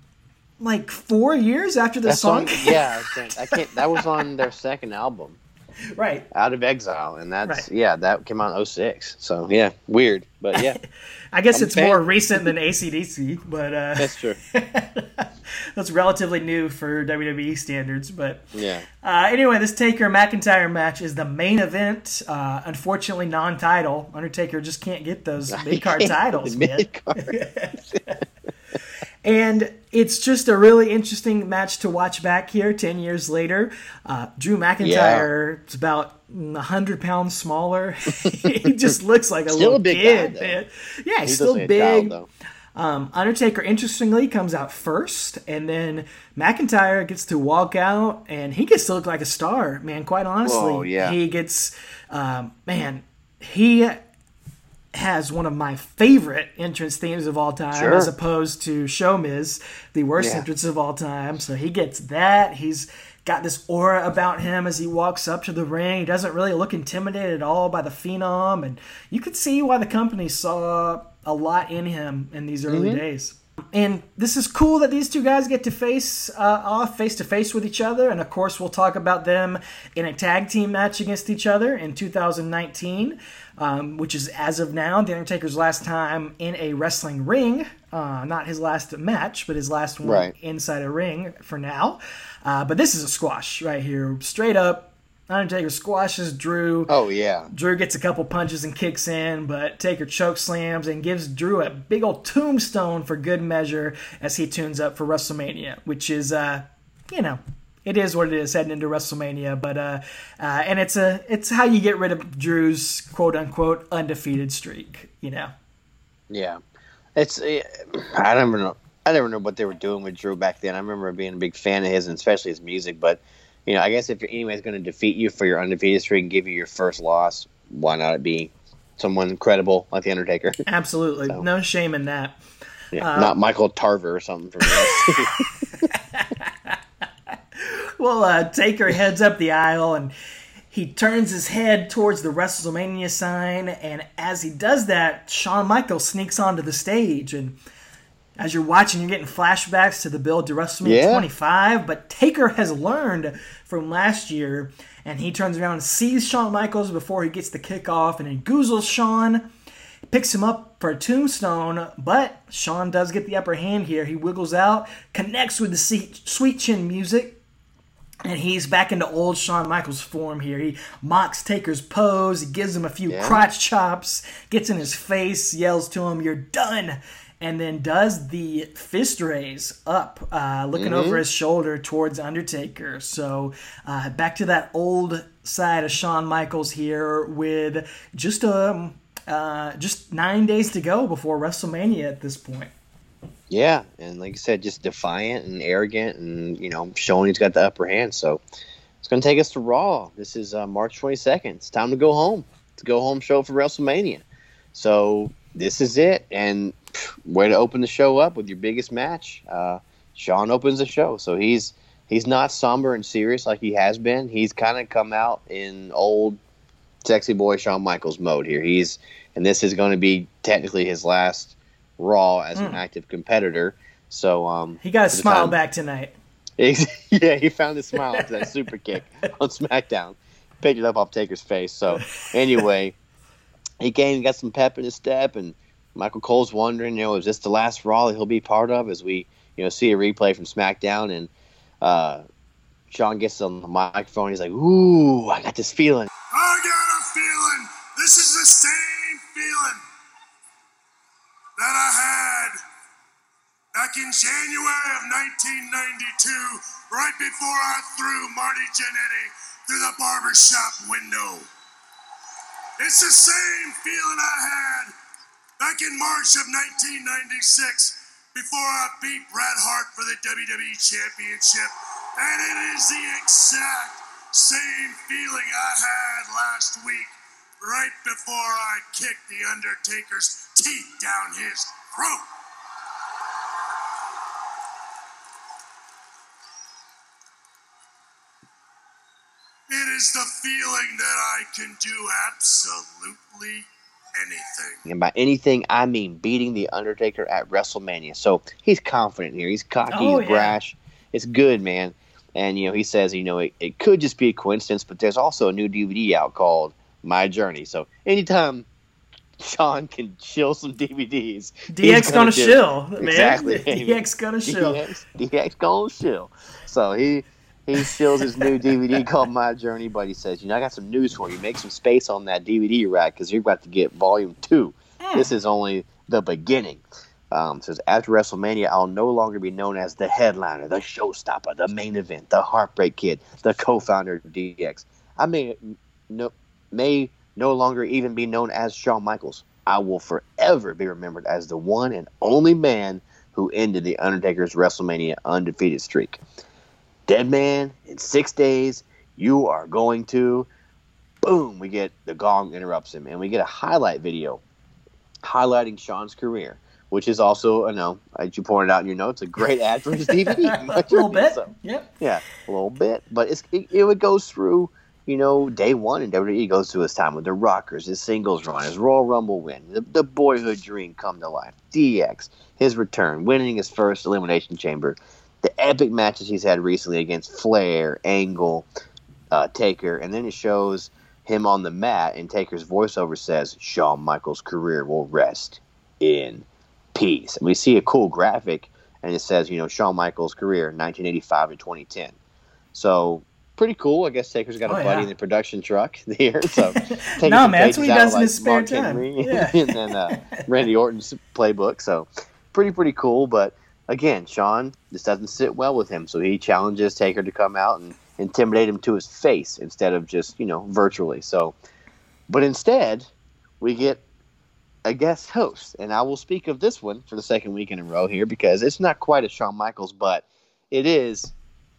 like four years after the song, song, yeah, I I can't. That was on their second album, right? Out of Exile, and that's Right. yeah, that came out in 06. So yeah, weird, but yeah, I guess I'm it's more recent than ACDC, but uh, that's true. that's relatively new for WWE standards. But Yeah, Uh, anyway, this Taker McIntyre match is the main event. Uh, unfortunately, non-title. Undertaker just can't get those mid card titles. Mid-card. And it's just a really interesting match to watch back here. Ten years later, uh, Drew McIntyre is about hundred pounds smaller. he just looks like a Still little a big kid, guy, man. Yeah, he's still big. Um, Undertaker, interestingly, comes out first, and then McIntyre gets to walk out, and he gets to look like a star, man. Quite honestly, Whoa, yeah. he gets, um, man, he has one of my favorite entrance themes of all time, Sure. as opposed to Show Miz, the worst Yeah. entrance of all time. So he gets that. He's got this aura about him as he walks up to the ring. He doesn't really look intimidated at all by the Phenom, and you could see why the company saw a lot in him in these early days. And this is cool that these two guys get to face uh, off face to face with each other. And of course, we'll talk about them in a tag team match against each other in 2019, um, which is as of now The Undertaker's last time in a wrestling ring. Uh, not his last match, but his last one Right. inside a ring for now. Uh, but this is a squash right here. Straight up, Undertaker squashes Drew. Oh yeah. Drew gets a couple punches and kicks in, but Taker choke slams and gives Drew a big old tombstone for good measure as he tunes up for WrestleMania, which is, uh, you know, it is what it is heading into WrestleMania. But uh, uh, and it's a it's how you get rid of Drew's quote unquote undefeated streak. You know. Yeah, it's eh, I never know. I never know what they were doing with Drew back then. I remember being a big fan of his, and especially his music. But you know, I guess if you're anyways going to defeat you for your undefeated streak and give you your first loss, why not it be someone credible like the Undertaker? Absolutely, so, no shame in that. Yeah, uh, not Michael Tarver or something well, uh, Taker heads up the aisle and he turns his head towards the WrestleMania sign. And as he does that, Shawn Michaels sneaks onto the stage. And as you're watching, you're getting flashbacks to the build to WrestleMania yeah. 25. But Taker has learned from last year, and he turns around and sees Shawn Michaels before he gets the kickoff, and then goozles Shawn picks him up for a tombstone, but Shawn does get the upper hand here. He wiggles out, connects with the sweet chin music, and he's back into old Shawn Michaels form here. He mocks Taker's pose, he gives him a few yeah. crotch chops, gets in his face, yells to him, You're done! And then does the fist raise up, uh, looking mm-hmm. over his shoulder towards Undertaker. So uh, back to that old side of Shawn Michaels here with just um, uh, just nine days to go before WrestleMania at this point. Yeah, and like I said, just defiant and arrogant, and you know, showing he's got the upper hand. So it's going to take us to Raw. This is uh, March 22nd. It's time to go home. To go home show for WrestleMania. So this is it, and pff, way to open the show up with your biggest match. Uh, Shawn opens the show, so he's he's not somber and serious like he has been. He's kind of come out in old sexy boy Shawn Michaels mode here. He's and this is going to be technically his last Raw as mm. an hmm. active competitor. So um, he got a smile time, back tonight. yeah, he found a smile after that super kick on SmackDown. Picked it up off Taker's face. So anyway, he came and got some pep in his step, and Michael Cole's wondering, you know, is this the last Raw he'll be part of? As we, you know, see a replay from SmackDown, and uh, Shawn gets on the microphone. He's like, "Ooh, I got this feeling." I got a feeling. This is the same feeling that I had back in January of 1992, right before I threw Marty Jannetty through the barbershop window. It's the same feeling I had back in March of 1996 before I beat Bret Hart for the WWE Championship. And it is the exact same feeling I had last week right before I kicked The Undertaker's teeth down his throat. It is the feeling that I can do absolutely anything. And by anything, I mean beating The Undertaker at WrestleMania. So he's confident here. He's cocky, oh, he's yeah. brash. It's good, man. And, you know, he says, you know, it, it could just be a coincidence, but there's also a new DVD out called My Journey. So anytime Shawn can chill some DVDs. DX gonna, gonna shill, man. Exactly. DX gonna chill. DX, DX gonna shill. So he he shills his new DVD called My Journey, but he says, you know, I got some news for you. Make some space on that DVD rack because you're about to get Volume Two. Mm. This is only the beginning. Um, says after WrestleMania, I'll no longer be known as the headliner, the showstopper, the main event, the heartbreak kid, the co-founder of DX. I may no may no longer even be known as Shawn Michaels. I will forever be remembered as the one and only man who ended the Undertaker's WrestleMania undefeated streak. Dead man, in six days, you are going to. Boom, we get the gong interrupts him, and we get a highlight video highlighting Shawn's career, which is also, I know, as you pointed out in your notes, a great ad for his DVD. a little bit. So, yep. Yeah, a little bit. But it's, it, it goes through you know, day one in WWE goes through his time with the Rockers, his singles run, his Royal Rumble win, the, the boyhood dream come to life, DX, his return, winning his first Elimination Chamber, the epic matches he's had recently against Flair, Angle, uh, Taker, and then it shows him on the mat, and Taker's voiceover says, Shawn Michaels' career will rest in peace. And we see a cool graphic, and it says, you know, Shawn Michaels' career, 1985 to 2010. So pretty cool. I guess Taker's got a Oh, buddy yeah. in the production truck here. So No, man, that's what he does in his spare Mark time. Henry Yeah. and then uh, Randy Orton's playbook. So pretty pretty cool. But again, Shawn this doesn't sit well with him. So he challenges Taker to come out and intimidate him to his face instead of just you know virtually. So, but instead we get a guest host, and I will speak of this one for the second week in a row here because it's not quite a Shawn Michaels, but it is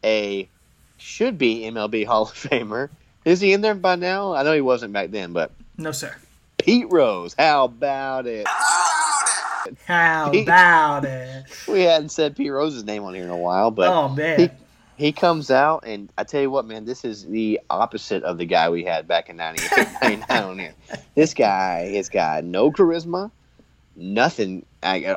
a should be MLB Hall of Famer. Is he in there by now? I know he wasn't back then, but No, sir. Pete Rose, how about it? How He- about it? We hadn't said Pete Rose's name on here in a while, but oh man. he, he comes out, and I tell you what, man, this is the opposite of the guy we had back in 98, 99 on here. This guy has got no charisma, nothing.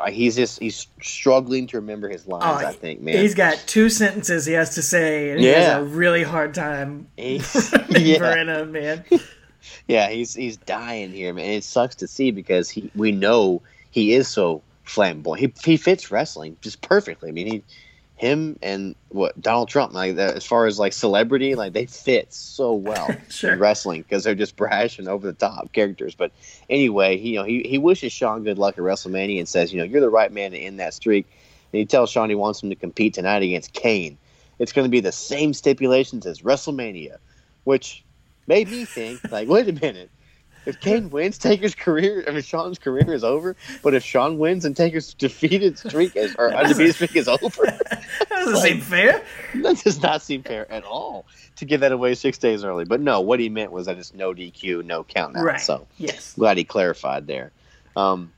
He's just he's struggling to remember his lines. Oh, I think, man. He's got two sentences he has to say, and he has a really hard time remembering yeah, them, man. yeah, he's he's dying here, man. It sucks to see because he we know he is so flamboyant. He he fits wrestling just perfectly. I mean, he him and what Donald Trump like that, as far as like celebrity, like they fit so well Sure. in wrestling because they're just brash and over the top characters. But anyway, he, you know, he he wishes Shawn good luck at WrestleMania and says, you know, you're the right man to end that streak. And he tells Shawn he wants him to compete tonight against Kane. It's going to be the same stipulations as WrestleMania, which made me think, like, wait a minute. If Kane wins, Taker's career, I mean, Shawn's career is over. But if Shawn wins and Taker's defeated streak is, or undefeated streak is over, That doesn't seem fair. that does not seem fair at all to give that away six days early. But no, what he meant was that it's no DQ, no count out. Right. So Yes. glad he clarified there. Um,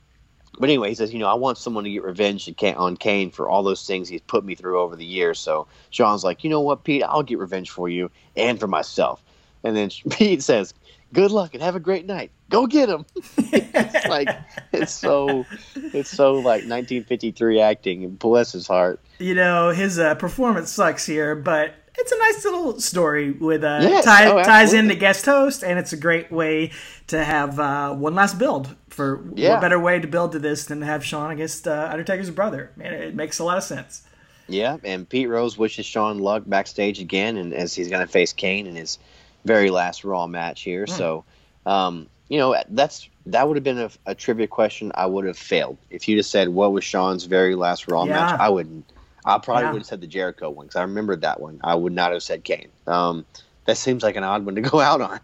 but anyway, he says, you know, I want someone to get revenge on Kane for all those things he's put me through over the years. So Shawn's like, you know what, Pete, I'll get revenge for you and for myself. And then Pete says, good luck and have a great night. Go get him. it's like it's so it's so like 1953 acting. And bless his heart. You know, his uh, performance sucks here, but it's a nice little story with uh, Yes. tie, Oh, ties in the guest host, and it's a great way to have uh, one last build. For Yeah. what better way to build to this than to have Shawn against uh, Undertaker's brother? Man, it makes a lot of sense. Yeah, and Pete Rose wishes Shawn luck backstage again, and as he's going to face Kane and his very last Raw match here. Hmm. So, um, you know, that's that would have been a, a trivia question I would have failed if you just said what was Shawn's very last Raw Yeah. match. I wouldn't. I probably Yeah. would have said the Jericho one because I remembered that one. I would not have said Kane. Um, that seems like an odd one to go out on,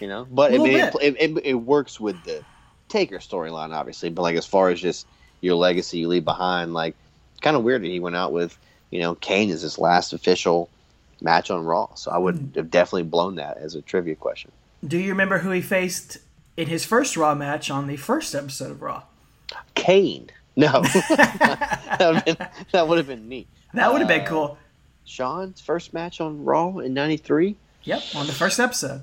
you know. But A I mean, it, it, it, it works with the Taker storyline, obviously. But like as far as just your legacy you leave behind, like kind of weird that he went out with you know Kane is his last official match on Raw. So I would Hmm. have definitely blown that as a trivia question. Do you remember who he faced in his first Raw match on the first episode of Raw? Kane. No, that would have been, that would have been neat. That would have been Uh, cool. Shawn's first match on Raw in '93. Yep, on the first episode.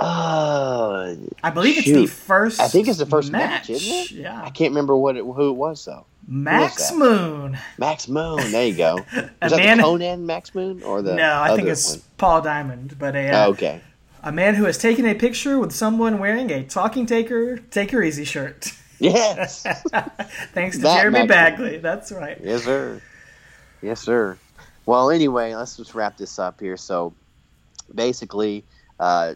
Uh, I believe it's the first. I think it's the first match, isn't it? Yeah, I can't remember what it, who it was though. Max? Moon. Max Moon. There you go. Was A that man- the Konnan Max Moon or the? No, I think it's one? Paul Diamond, but a uh, Oh, okay. a man who has taken a picture with someone wearing a Talking Taker Take Her Easy shirt. Yes. Thanks to That Jeremy Max Bagley. That's right. Yes, sir. Yes, sir. Well, anyway, let's just wrap this up here. So, basically, uh,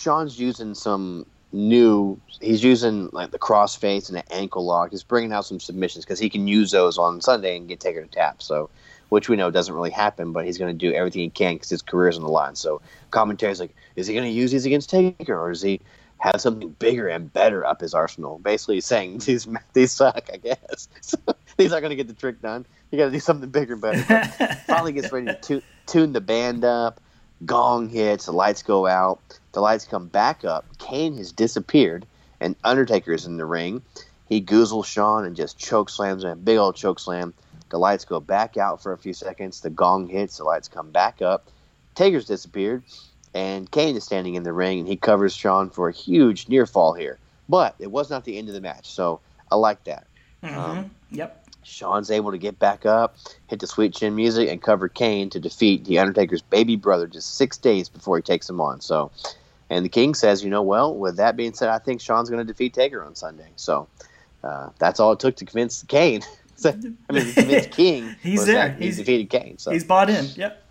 Shawn's using some new. He's using like the crossface and the ankle lock. He's bringing out some submissions because he can use those on Sunday and get Taker to tap. So, which we know doesn't really happen, but he's going to do everything he can because his career's on the line. So, commentary's like, is he going to use these against Taker, or is he have something bigger and better up his arsenal? Basically, saying these these suck. I guess so these aren't going to get the trick done. You got to do something bigger and better. But finally gets ready to tu- tune the band up. Gong hits, the lights go out. The lights come back up. Kane has disappeared, and Undertaker is in the ring. He goozles Shawn and just choke slams him, big old choke slam. The lights go back out for a few seconds. The gong hits. The lights come back up. Taker's disappeared, and Kane is standing in the ring, and he covers Shawn for a huge near fall here. But it was not the end of the match, so I like that. Um, Yep. Shawn's able to get back up, hit the sweet chin music, and cover Kane to defeat the Undertaker's baby brother just six days before he takes him on. So, and the King says, you know, well, with that being said, I think Shawn's going to defeat Taker on Sunday. So, uh, that's all it took to convince Kane. I mean, to convince King. He's there. He's- defeated Kane. So, He's bought in. Yep.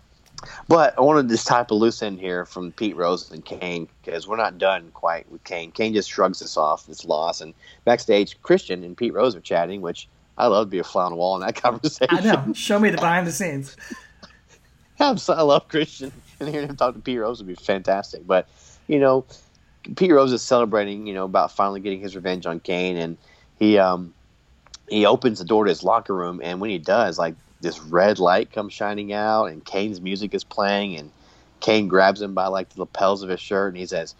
But I wanted this type of loose end here from Pete Rose and Kane because we're not done quite with Kane. Kane just shrugs us off this loss, and backstage, Christian and Pete Rose are chatting, which I love to be a fly on the wall in that conversation. I know. Show me the behind the scenes. I'm so, I love Christian, and hearing him talk to Pete Rose would be fantastic. But you know, Pete Rose is celebrating, you know, about finally getting his revenge on Kane, and he um he opens the door to his locker room, and when he does, like this red light comes shining out, and Kane's music is playing, and Kane grabs him by like the lapels of his shirt, and he says,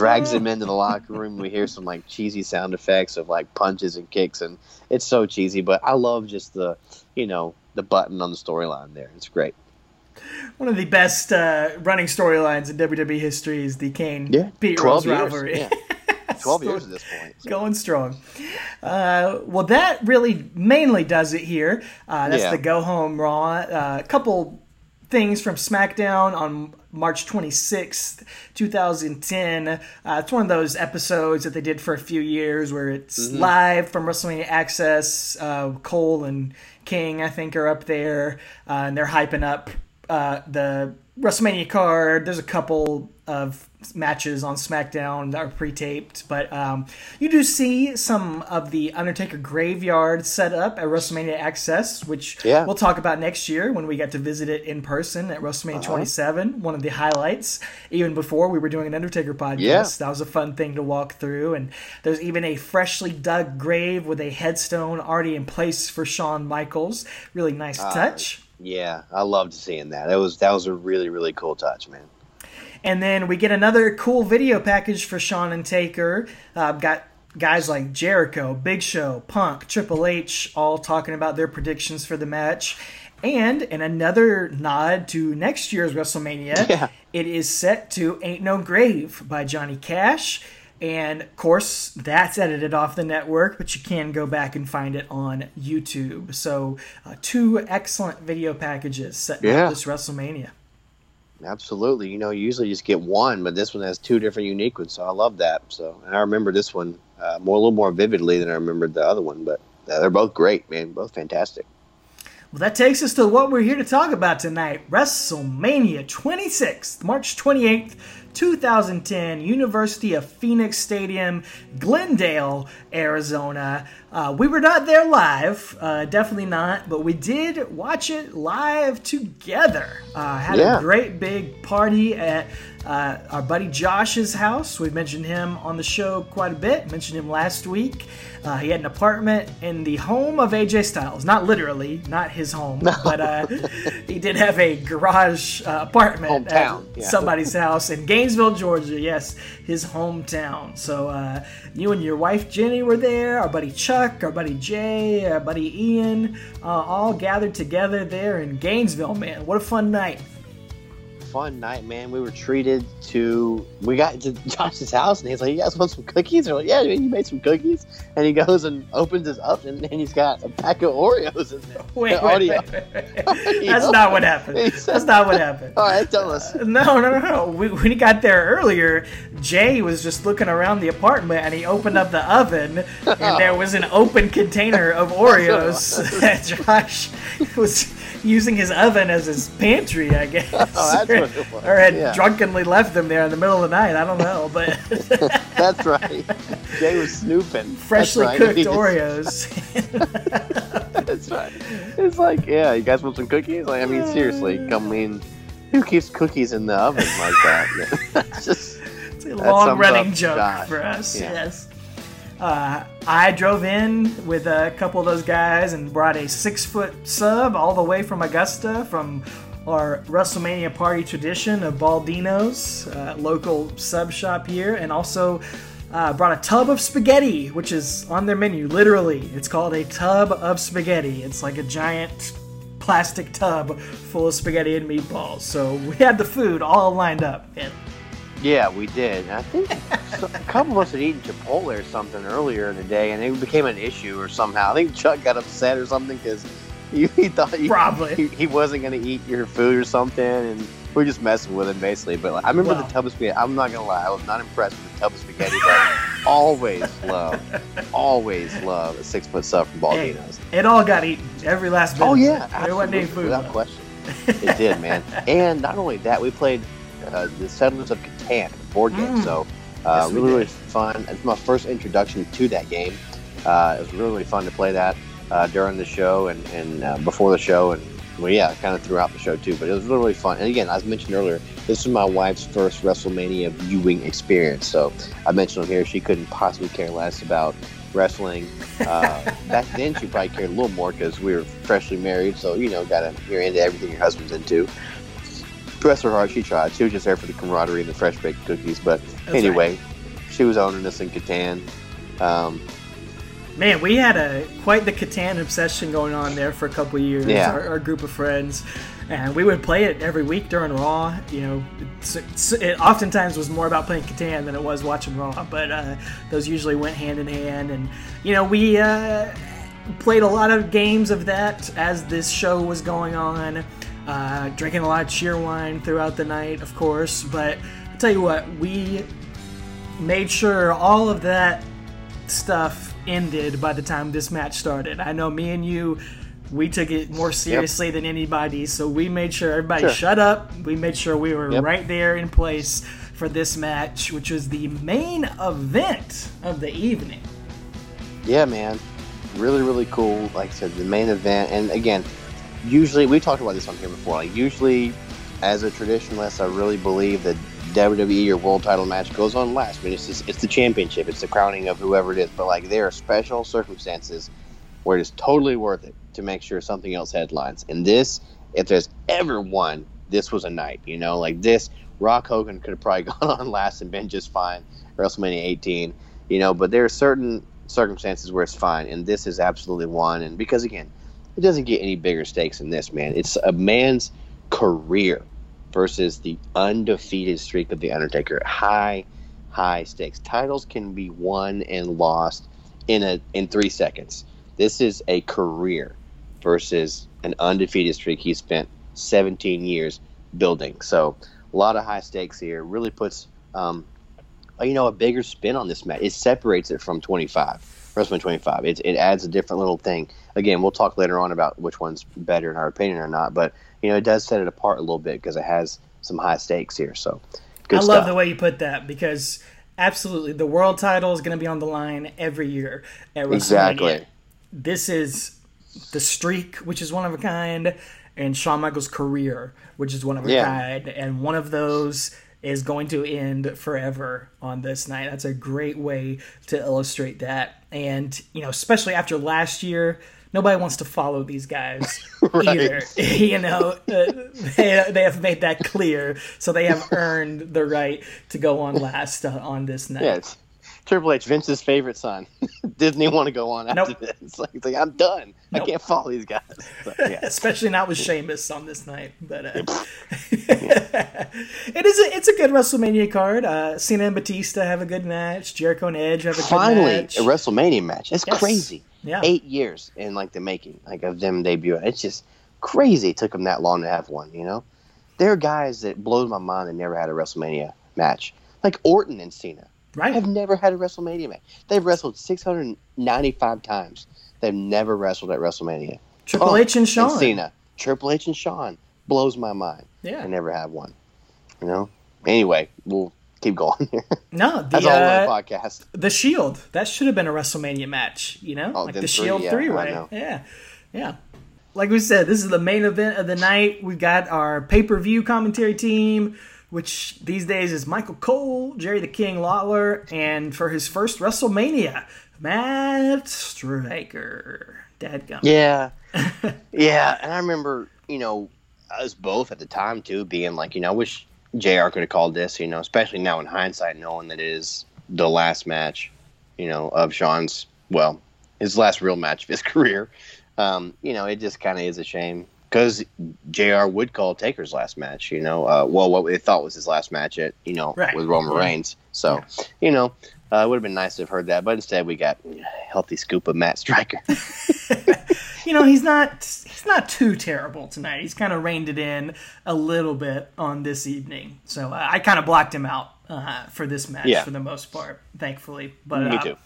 drags him into the locker room. We hear some like cheesy sound effects of like punches and kicks, and it's so cheesy. But I love just the, you know, the button on the storyline there. It's great. One of the best uh, running storylines in WWE history is the Kane Yeah, Pete Rose rivalry. yeah. Twelve years at this point. so- Going strong. Uh, well, that really mainly does it here. Uh, that's Yeah. the Go Home Raw. Uh, A couple things from SmackDown on March 26th, 2010. Uh, it's one of those episodes that they did for a few years where it's Mm-hmm. live from WrestleMania Axxess. Uh, Cole and King, I think, are up there, uh, and they're hyping up uh, the WrestleMania card. There's a couple of matches on SmackDown that are pre-taped, but um, you do see some of the Undertaker graveyard set up at WrestleMania Axxess, which Yeah. we'll talk about next year when we get to visit it in person at WrestleMania Uh-huh. 27. One of the highlights, even before we were doing an Undertaker podcast. Yeah. That was a fun thing to walk through, and there's even a freshly dug grave with a headstone already in place for Shawn Michaels. Really nice Ah. touch. Yeah, I loved seeing that. That was that was a really really cool touch, man. And then we get another cool video package for Shawn and Taker. Uh, got guys like Jericho, Big Show, Punk, Triple H all talking about their predictions for the match. And in another nod to next year's WrestleMania, Yeah. it is set to Ain't No Grave by Johnny Cash. And of course, that's edited off the network, but you can go back and find it on YouTube. So, uh, two excellent video packages setting Yeah. up this WrestleMania. Absolutely. You know, you usually just get one, but this one has two different unique ones, so I love that. So, and I remember this one uh, more a little more vividly than I remembered the other one, but uh, they're both great, man. Both fantastic. Well, that takes us to what we're here to talk about tonight WrestleMania 26th, March 28th, 2010, University of Phoenix Stadium, Glendale, Arizona. Uh, we were not there live, uh, definitely not, but we did watch it live together. Uh, had Yeah. a great big party at uh, our buddy Josh's house. We've mentioned him on the show quite a bit, mentioned him last week. Uh, he had an apartment in the home of AJ Styles. Not literally, not his home, but uh, he did have a garage uh, apartment Hometown, at yeah. somebody's house in Gainesville, Georgia. Yes, his hometown. So uh, you and your wife Jenny were there, our buddy Chuck, our buddy Jay, our buddy Ian, uh, all gathered together there in Gainesville, man. What a fun night. Fun night, man. We were treated to. We got to Josh's house, and he's like, "You guys want some cookies?" We're like, "Yeah, man, you made some cookies." And he goes and opens his oven, and he's got a pack of Oreos in there. Wait, wait, wait, wait, wait. That's not what happened. That's not what happened. All right, tell us. Uh, no, no, no, no. We, when he got there earlier, Jay was just looking around the apartment and he opened up the oven and there was an open container of Oreos that Josh was using his oven as his pantry, I guess. Oh, that's what it was. Or had Yeah. drunkenly left them there in the middle of the night. I don't know, but That's right. Jay was snooping. freshly right. cooked Oreos. That's right. It's like, yeah, you guys want some cookies? Like, I mean, seriously, come I uh. mean, who keeps cookies in the oven like that? it's just, It's a long running joke for us. Yeah. Yes. Uh, I drove in with a couple of those guys and brought a six foot sub all the way from Augusta from our WrestleMania party tradition of Baldino's uh, local sub shop here, and also uh, brought a tub of spaghetti, which is on their menu. Literally, it's called a tub of spaghetti. It's like a giant plastic tub full of spaghetti and meatballs. So we had the food all lined up. And Yeah, we did. And I think a couple of us had eaten Chipotle or something earlier in the day, and it became an issue or somehow. I think Chuck got upset or something because he, he thought he, Probably. he, he wasn't going to eat your food or something, and we are just messing with him basically. But like, I remember the tub of spaghetti. I'm not going to lie, I was not impressed with the tub of spaghetti, but always love, always love a six foot sub from Hey, Baldino's. it all got eaten. Every last bit. Oh yeah. There wasn't any food. without left. question. It did, man. and not only that, we played uh, the Settlers of Catan board game. Mm. So uh, Yes, really, really fun. It's my first introduction to that game. Uh, it was really, really fun to play that uh, during the show and, and uh, before the show, and well, yeah, kind of throughout the show too. But it was really, really fun. And again, as mentioned earlier, this was my wife's first WrestleMania viewing experience. So I mentioned on here she couldn't possibly care less about wrestling. Uh, back then, she probably cared a little more because we were freshly married. So you know, got to you're into everything your husband's into. Bless her heart, she tried. She was just there for the camaraderie and the fresh baked cookies. But That's anyway, she was owning us in Catan. Um, Man, we had a quite the Catan obsession going on there for a couple of years. Yeah. Our, our group of friends, and we would play it every week during Raw. You know, it's, it's, it oftentimes was more about playing Catan than it was watching Raw, but uh, those usually went hand in hand. And you know, we uh, played a lot of games of that as this show was going on. Uh, drinking a lot of Cheerwine throughout the night, of course. But I'll tell you what, we made sure all of that stuff ended by the time this match started. I know me and you, we took it more seriously than anybody, so we made sure everybody Sure. shut up. We made sure we were Yep. right there in place for this match, which was the main event of the evening. Yeah, man. Really, really cool. Like I said, the main event. And again, usually, we talked about this on here before. Like, usually, as a traditionalist, I really believe that WWE or world title match goes on last. I mean, it's, just, it's the championship, it's the crowning of whoever it is. But, like, there are special circumstances where it's totally worth it to make sure something else headlines. And this, if there's ever one, this was a night. You know, like this, Rock Hogan could have probably gone on last and been just fine. WrestleMania 18, you know, but there are certain circumstances where it's fine, and this is absolutely one. And because again, it doesn't get any bigger stakes than this, man. It's a man's career versus the undefeated streak of the Undertaker. High, high stakes. Titles can be won and lost in a in three seconds. This is a career versus an undefeated streak he spent 17 years building. So a lot of high stakes here. Really puts um, you know a bigger spin on this match. It separates it from 25, WrestleMania 25. It, it adds a different little thing. Again, we'll talk later on about which one's better in our opinion or not. But you know it does set it apart a little bit because it has some high stakes here. So good I stuff. love the way you put that because absolutely the world title is going to be on the line every year at WrestleMania. Exactly. This is the streak, which is one of a kind, and Shawn Michaels' career, which is one of a Yeah. kind, and one of those is going to end forever on this night. That's a great way to illustrate that. And, you know, especially after last year, nobody wants to follow these guys either. you know, uh, they, they have made that clear. So they have earned the right to go on last uh, on this night. It's Triple H, Vince's favorite son. Disney want to go on after Nope. this. Like, it's like I'm done. Nope. I can't follow these guys. So, yeah. especially not with Sheamus on this night. But uh, it is a, it's a good WrestleMania card. Uh, Cena and Batista have a good match. Jericho and Edge have a Finally, good match. Finally a WrestleMania match. It's Yes. crazy. Yeah. Eight years in like the making, like of them debuting. It's just crazy. It took them that long to have one. You know, there are guys that blows my mind that never had a WrestleMania match, like Orton and Cena. Right? Have never had a WrestleMania match. They've wrestled 695 times. They've never wrestled at WrestleMania. Triple Oh, H and Shawn. Cena, Triple H and Shawn blows my mind. Yeah. I never have one. You know. Anyway, we'll keep going here. No, the That's all uh, on the podcast. the Shield. That should have been a WrestleMania match. You know, Oh, like the three, Shield yeah, three I way. know. Yeah, yeah. Like we said, this is the main event of the night. We've got our pay per view commentary team, which these days is Michael Cole, Jerry the King Lawler, and for his first WrestleMania, Matt Striker. Dadgum. Yeah, yeah, and I remember, you know, us both at the time too, being like, you know, I wish Jr. could have called this, you know, especially now in hindsight, knowing that it is the last match, you know, of Shawn's, well, his last real match of his career. Um, you know, it just kind of is a shame because Jr. would call Taker's last match. You know, uh, well, what they thought was his last match at you know Right. with Roman Yeah. Reigns. So you know, uh, it would have been nice to have heard that, but instead we got a healthy scoop of Matt Striker. you know he's not he's not too terrible tonight. He's kind of reined it in a little bit on this evening, so I kind of blocked him out uh, for this match Yeah. for the most part, thankfully. But Me uh, too.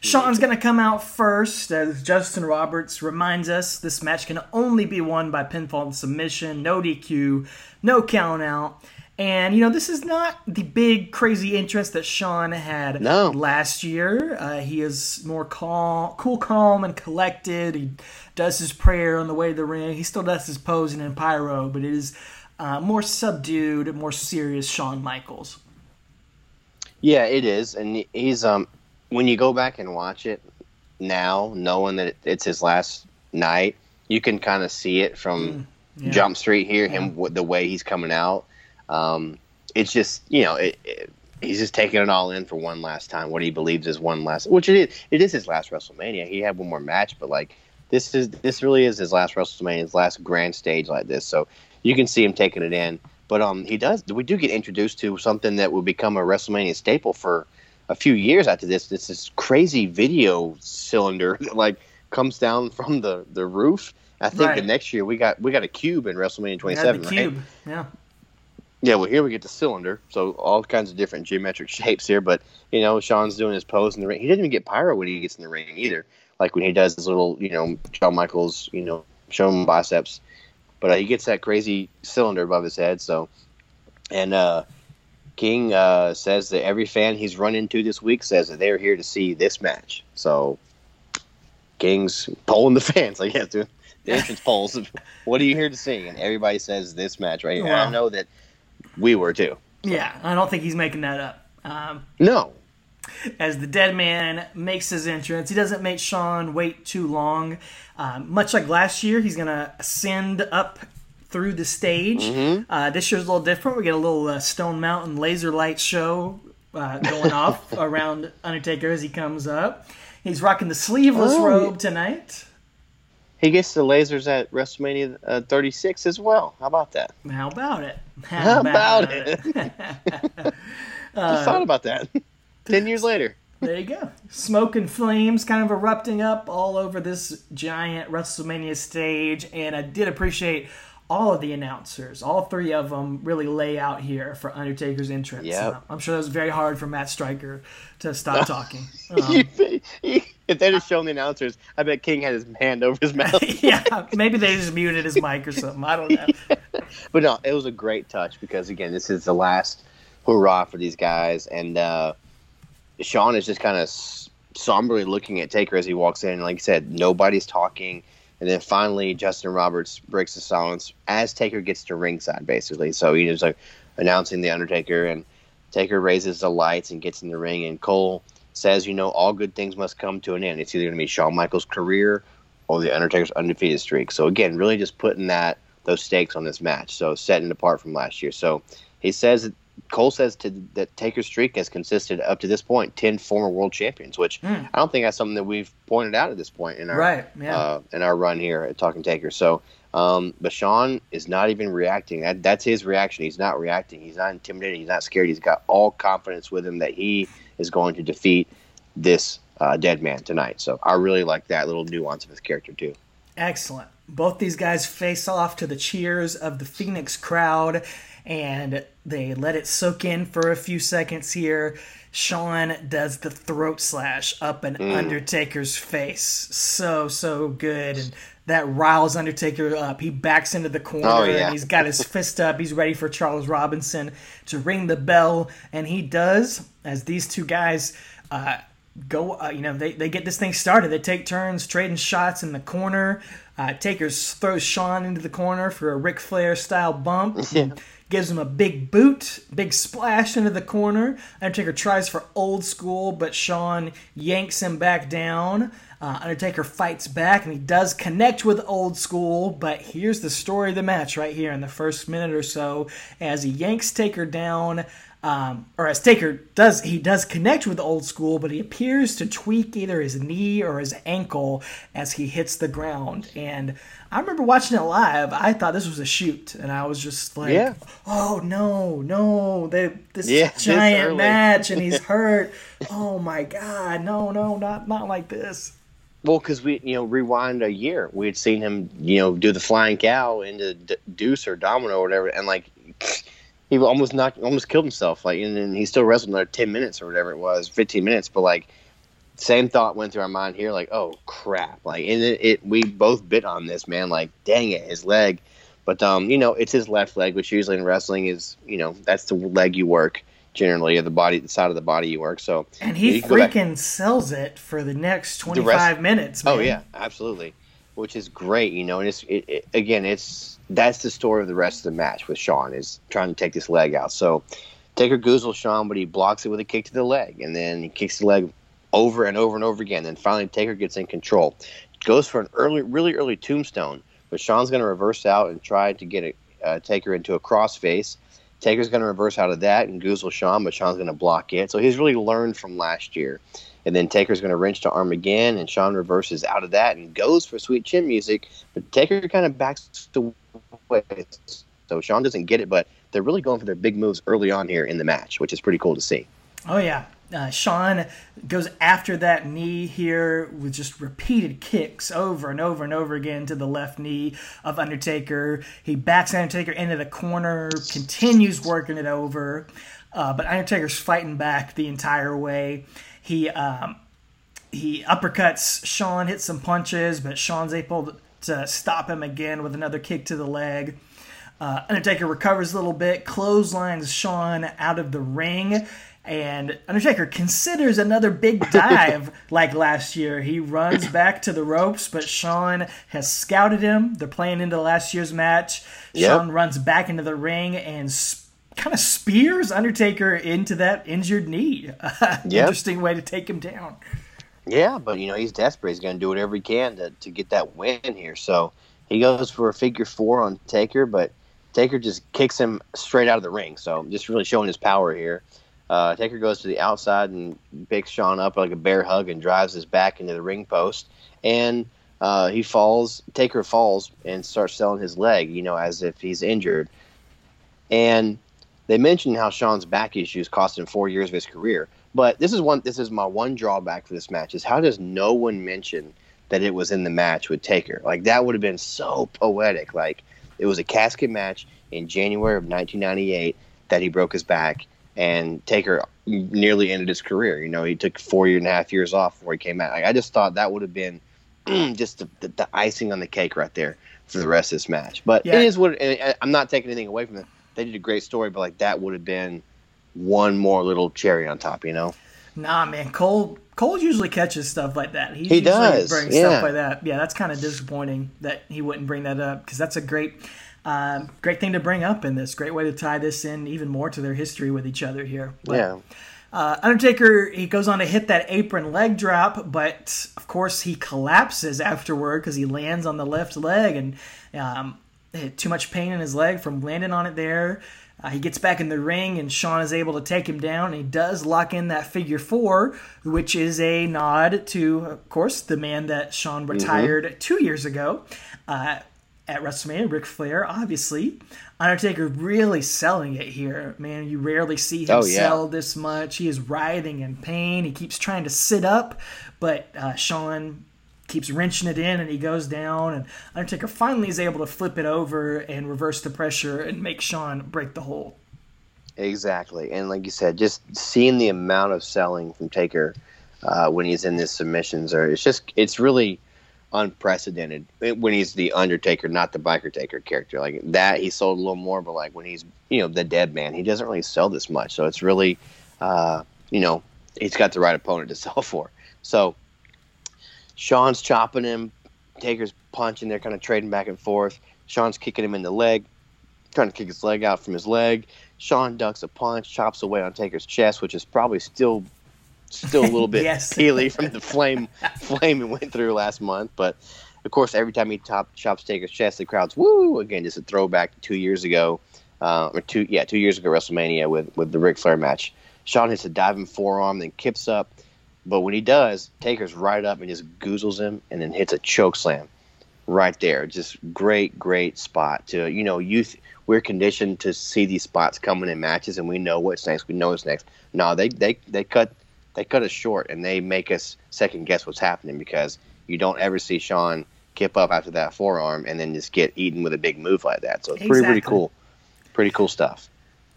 Shawn's going to come out first, as Justin Roberts reminds us. This match can only be won by pinfall and submission, no DQ, no count out. And, you know, this is not the big, crazy interest that Shawn had No. last year. Uh, he is more calm, cool, calm, and collected. He does his prayer on the way to the ring. He still does his posing in pyro, but it is uh, more subdued, more serious Shawn Michaels. Yeah, it is, and he's um when you go back and watch it now, knowing that it's his last night, you can kind of see it from Yeah. Jump Street here, him with the way he's coming out. Um, it's just you know it, it, he's just taking it all in for one last time. What he believes is one last, which it is. It is his last WrestleMania. He had one more match, but like this is this really is his last WrestleMania, his last grand stage like this. So you can see him taking it in. But um, he does. We do get introduced to something that will become a WrestleMania staple for a few years after this. This this crazy video cylinder that like comes down from the the roof. I think the next year we got we got a cube in WrestleMania Yeah, 27, the right? cube. Yeah. Yeah, well, here we get the cylinder, so all kinds of different geometric shapes here. But you know, Shawn's doing his pose in the ring. He doesn't even get pyro when he gets in the ring either. Like when he does his little, you know, Shawn Michaels, you know, show him biceps. But uh, he gets that crazy cylinder above his head. So, and uh, King uh, says that every fan he's run into this week says that they're here to see this match. So, King's polling the fans, I guess, dude. The entrance polls. What are you here to see? And everybody says this match right here. I know that we were too. Yeah, I don't think he's making that up. Um, No. As the dead man makes his entrance, he doesn't make Shawn wait too long. Um, much like last year, he's going to ascend up through the stage. Mm-hmm. Uh, this year's a little different. We get a little uh, Stone Mountain laser light show uh, going off around Undertaker as he comes up. He's rocking the sleeveless Oh, robe tonight. He gets the lasers at WrestleMania uh, 36 as well. How about that? How about it? How about it? Just thought about that. Ten years later. There you go. Smoke and flames kind of erupting up all over this giant WrestleMania stage. And I did appreciate all of the announcers. All three of them really lay out here for Undertaker's entrance. Yep. I'm sure that was very hard for Matt Striker to stop talking. Um, if they'd have shown the announcers, I bet King had his hand over his mouth. yeah, maybe they just muted his mic or something. I don't know. but no, it was a great touch because again, this is the last hurrah for these guys, and uh, Shawn is just kind of somberly looking at Taker as he walks in. Like I said, nobody's talking, and then finally Justin Roberts breaks the silence as Taker gets to ringside, basically. So he was like announcing the Undertaker, and Taker raises the lights and gets in the ring, and Cole says, "You know, all good things must come to an end. It's either going to be Shawn Michaels' career or the Undertaker's undefeated streak." So again, really just putting that those stakes on this match. So setting it apart from last year. So he says Cole says to that Taker's streak has consisted up to this point ten former world champions, which I don't think that's something that we've pointed out at this point in our. Right, yeah. uh, in our run here at Talking Taker. So, um, but Shawn is not even reacting. That that's his reaction. He's not reacting. He's not intimidated. He's not scared. He's got all confidence with him that he is going to defeat this uh, dead man tonight. So I really like that little nuance of his character too. Excellent. Both these guys face off to the cheers of the Phoenix crowd, and they let it soak in for a few seconds here. Shawn does the throat slash up an Undertaker's face. So, so good. And that riles Undertaker up. He backs into the corner Oh, yeah. and he's got his fist up. He's ready for Charles Robinson to ring the bell. And he does, as these two guys uh, go, uh, you know, they, they get this thing started. They take turns trading shots in the corner. Uh, Takers throws Shawn into the corner for a Ric Flair style bump. Gives him a big boot, big splash into the corner. Undertaker tries for old school, but Shawn yanks him back down. Uh, Undertaker fights back, and he does connect with old school. But here's the story of the match right here in the first minute or so. As he yanks Taker down, um, or as Taker does, he does connect with old school, but he appears to tweak either his knee or his ankle as he hits the ground. And I remember watching it live. I thought this was a shoot, and I was just like, Yeah. "Oh no, no! They, this Yeah, giant match, and he's hurt. oh my god, no, no, not not like this." Well, because we, you know, rewind a year, we had seen him, you know, do the flying cow into Deuce or Domino or whatever, and like he almost knocked, almost killed himself. Like, and then he still wrestled another ten minutes or whatever it was, fifteen minutes. But like, same thought went through our mind here, like, oh crap, like, and it, it we both bit on this man, like, dang it, his leg. But um, you know, it's his left leg, which usually in wrestling is, you know, that's the leg you work generally, or the body, the side of the body you work. So And he you can go back- freaking sells it for the next twenty five minutes. Man. Oh yeah, absolutely, which is great. You know, and it's it, it, again, it's that's the story of the rest of the match with Shawn is trying to take this leg out. So Taker goozles Shawn, but he blocks it with a kick to the leg, and then he kicks the leg over and over and over again. Then finally, Taker gets in control, goes for an early, really early tombstone, but Shawn's going to reverse out and try to get a uh, Taker into a crossface. Taker's going to reverse out of that and goozle Shawn, but Shawn's going to block it. So he's really learned from last year. And then Taker's going to wrench to arm again, and Shawn reverses out of that and goes for sweet chin music. But Taker kind of backs away. So Shawn doesn't get it, but they're really going for their big moves early on here in the match, which is pretty cool to see. Oh yeah. Uh, Shawn goes after that knee here with just repeated kicks over and over and over again to the left knee of Undertaker. He backs Undertaker into the corner, continues working it over, uh, but Undertaker's fighting back the entire way. He um, he uppercuts Shawn, hits some punches, but Shawn's able to stop him again with another kick to the leg. Uh, Undertaker recovers a little bit, clotheslines Shawn out of the ring, and Undertaker considers another big dive like last year. He runs back to the ropes, but Shawn has scouted him. They're playing into last year's match. Yep. Shawn runs back into the ring and sp- kind of spears Undertaker into that injured knee. Interesting way to take him down. Yeah, but you know he's desperate. He's going to do whatever he can to, to get that win here. So he goes for a figure four on Taker, but Taker just kicks him straight out of the ring. So just really showing his power here. Uh, Taker goes to the outside and picks Shawn up like a bear hug and drives his back into the ring post. And uh, he falls. Taker falls and starts selling his leg, you know, as if he's injured. And they mentioned how Shawn's back issues cost him four years of his career. But this is one. This is my one drawback for this match is how does no one mention that it was in the match with Taker? Like that would have been so poetic. Like it was a casket match in January of 1998 that he broke his back, and Taker nearly ended his career. You know, he took four and a half years and a half years off before he came out. Like, I just thought that would have been just the, the, the icing on the cake right there for the rest of this match. But Yeah. it is what and I- I'm not taking anything away from it. They did a great story, but like that would have been one more little cherry on top. You know. Nah, man, Cole Cole usually catches stuff like that. He, does, bring yeah. stuff like that. Yeah, that's kind of disappointing that he wouldn't bring that up because that's a great, um, great thing to bring up in this. Great way to tie this in even more to their history with each other here. But, Yeah. Uh, Undertaker he goes on to hit that apron leg drop, but of course he collapses afterward because he lands on the left leg and um, too much pain in his leg from landing on it there. Uh, he gets back in the ring and Shawn is able to take him down. And he does lock in that figure four, which is a nod to, of course, the man that Shawn retired two years ago. Uh, at WrestleMania, Ric Flair, obviously. Undertaker really selling it here, man. You rarely see him Oh, yeah. sell this much. He is writhing in pain. He keeps trying to sit up, but uh, Shawn keeps wrenching it in and he goes down. And Undertaker finally is able to flip it over and reverse the pressure and make Shawn break the hold. Exactly, and like you said, just seeing the amount of selling from Taker uh, when he's in these submissions, or it's just it's really unprecedented when he's the Undertaker, not the Biker Taker character. Like that, he sold a little more, but like when he's you know the Dead Man, he doesn't really sell this much. So it's really, uh, you know, he's got the right opponent to sell for. So Shawn's chopping him, Taker's punching. They're kind of trading back and forth. Shawn's kicking him in the leg, trying to kick his leg out from his leg. Shawn ducks a punch, chops away on Taker's chest, which is probably still still a little bit Yes. peely from the flame flame he went through last month. But of course, every time he top chops Taker's chest, the crowd's woo again. Just a throwback to two years ago uh, or two, yeah, two years ago WrestleMania with with the Ric Flair match. Shawn hits a diving forearm, then kips up, but when he does, Taker's right up and just goozles him, and then hits a choke slam right there. Just great, great spot to you know youth. We're conditioned to see these spots coming in matches, and we know what's next. We know what's next. No, they they they cut they cut us short, and they make us second guess what's happening because you don't ever see Shawn kip up after that forearm and then just get eaten with a big move like that. So it's pretty pretty cool, pretty cool stuff.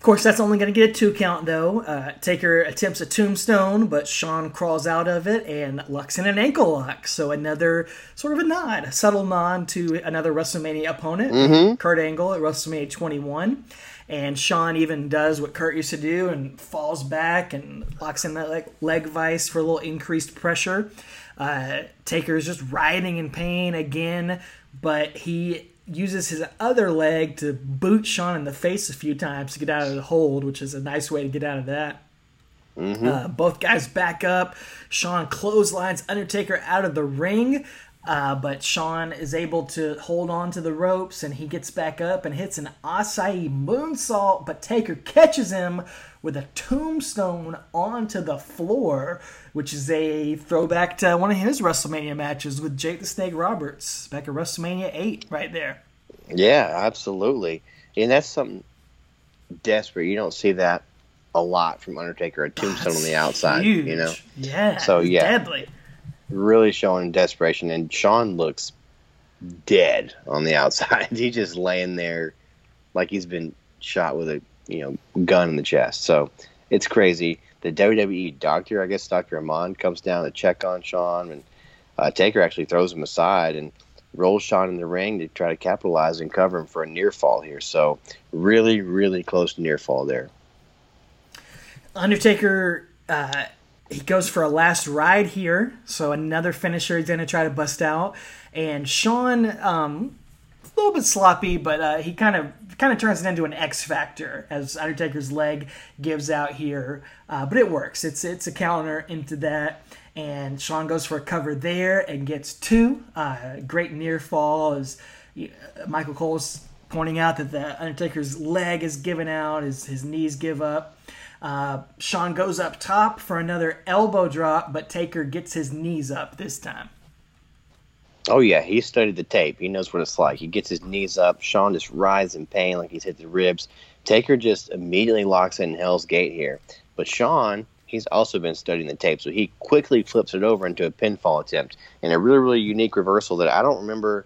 Of course, that's only going to get a two count, though. Uh, Taker attempts a tombstone, but Shawn crawls out of it and locks in an ankle lock. So another sort of a nod, a subtle nod to another WrestleMania opponent, Kurt Angle at WrestleMania 21. And Shawn even does what Kurt used to do and falls back and locks in that like leg vice for a little increased pressure. Uh, Taker is just writhing in pain again, but he uses his other leg to boot Shawn in the face a few times to get out of the hold, which is a nice way to get out of that. Uh, both guys back up. Shawn clotheslines Undertaker out of the ring, uh, but Shawn is able to hold on to the ropes and he gets back up and hits an Asai moonsault, but Taker catches him with a tombstone onto the floor, which is a throwback to one of his WrestleMania matches with Jake the Snake Roberts back at WrestleMania 8, right there. Yeah, absolutely. And that's something desperate. You don't see that a lot from Undertaker, a tombstone on the outside, Huge. you know. Yeah. So, yeah. Deadly. Really showing desperation and Shawn looks dead on the outside. He's just laying there like he's been shot with a, you know, gun in the chest. So, it's crazy. The WWE doctor, I guess Dr. Amann comes down to check on Shawn and uh, Taker actually throws him aside and rolls Shawn in the ring to try to capitalize and cover him for a near fall here. So really, really close near fall there. Undertaker, uh, he goes for a last ride here, so another finisher he's going to try to bust out. And Shawn, um, a little bit sloppy, but uh, he kind of kind of turns it into an X factor as Undertaker's leg gives out here. Uh, but it works. It's it's a counter into that. And Shawn goes for a cover there and gets two. Uh, great near fall as Michael Cole's pointing out that the Undertaker's leg is given out, his his knees give up. Uh, Shawn goes up top for another elbow drop, but Taker gets his knees up this time. Oh yeah, he studied the tape. He knows what it's like. He gets his knees up. Shawn just writhes in pain like he's hit the ribs. Taker just immediately locks in Hell's Gate here. But Shawn, he's also been studying the tape, so he quickly flips it over into a pinfall attempt and a really, really unique reversal that I don't remember.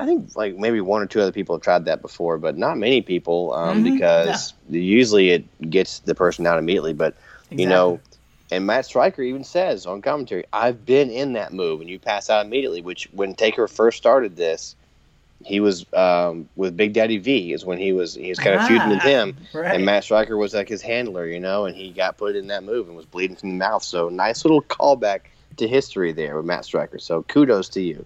I think like maybe one or two other people have tried that before, but not many people um, because usually it gets the person out immediately. But you know, and Matt Striker even says on commentary, "I've been in that move," and you pass out immediately. Which when Taker first started this, he was um, with Big Daddy V. Is when he was he was kind of feuding with Ah, him, right. and Matt Striker was like his handler, you know, and he got put in that move and was bleeding from the mouth. So nice little callback to history there with Matt Striker. So kudos to you,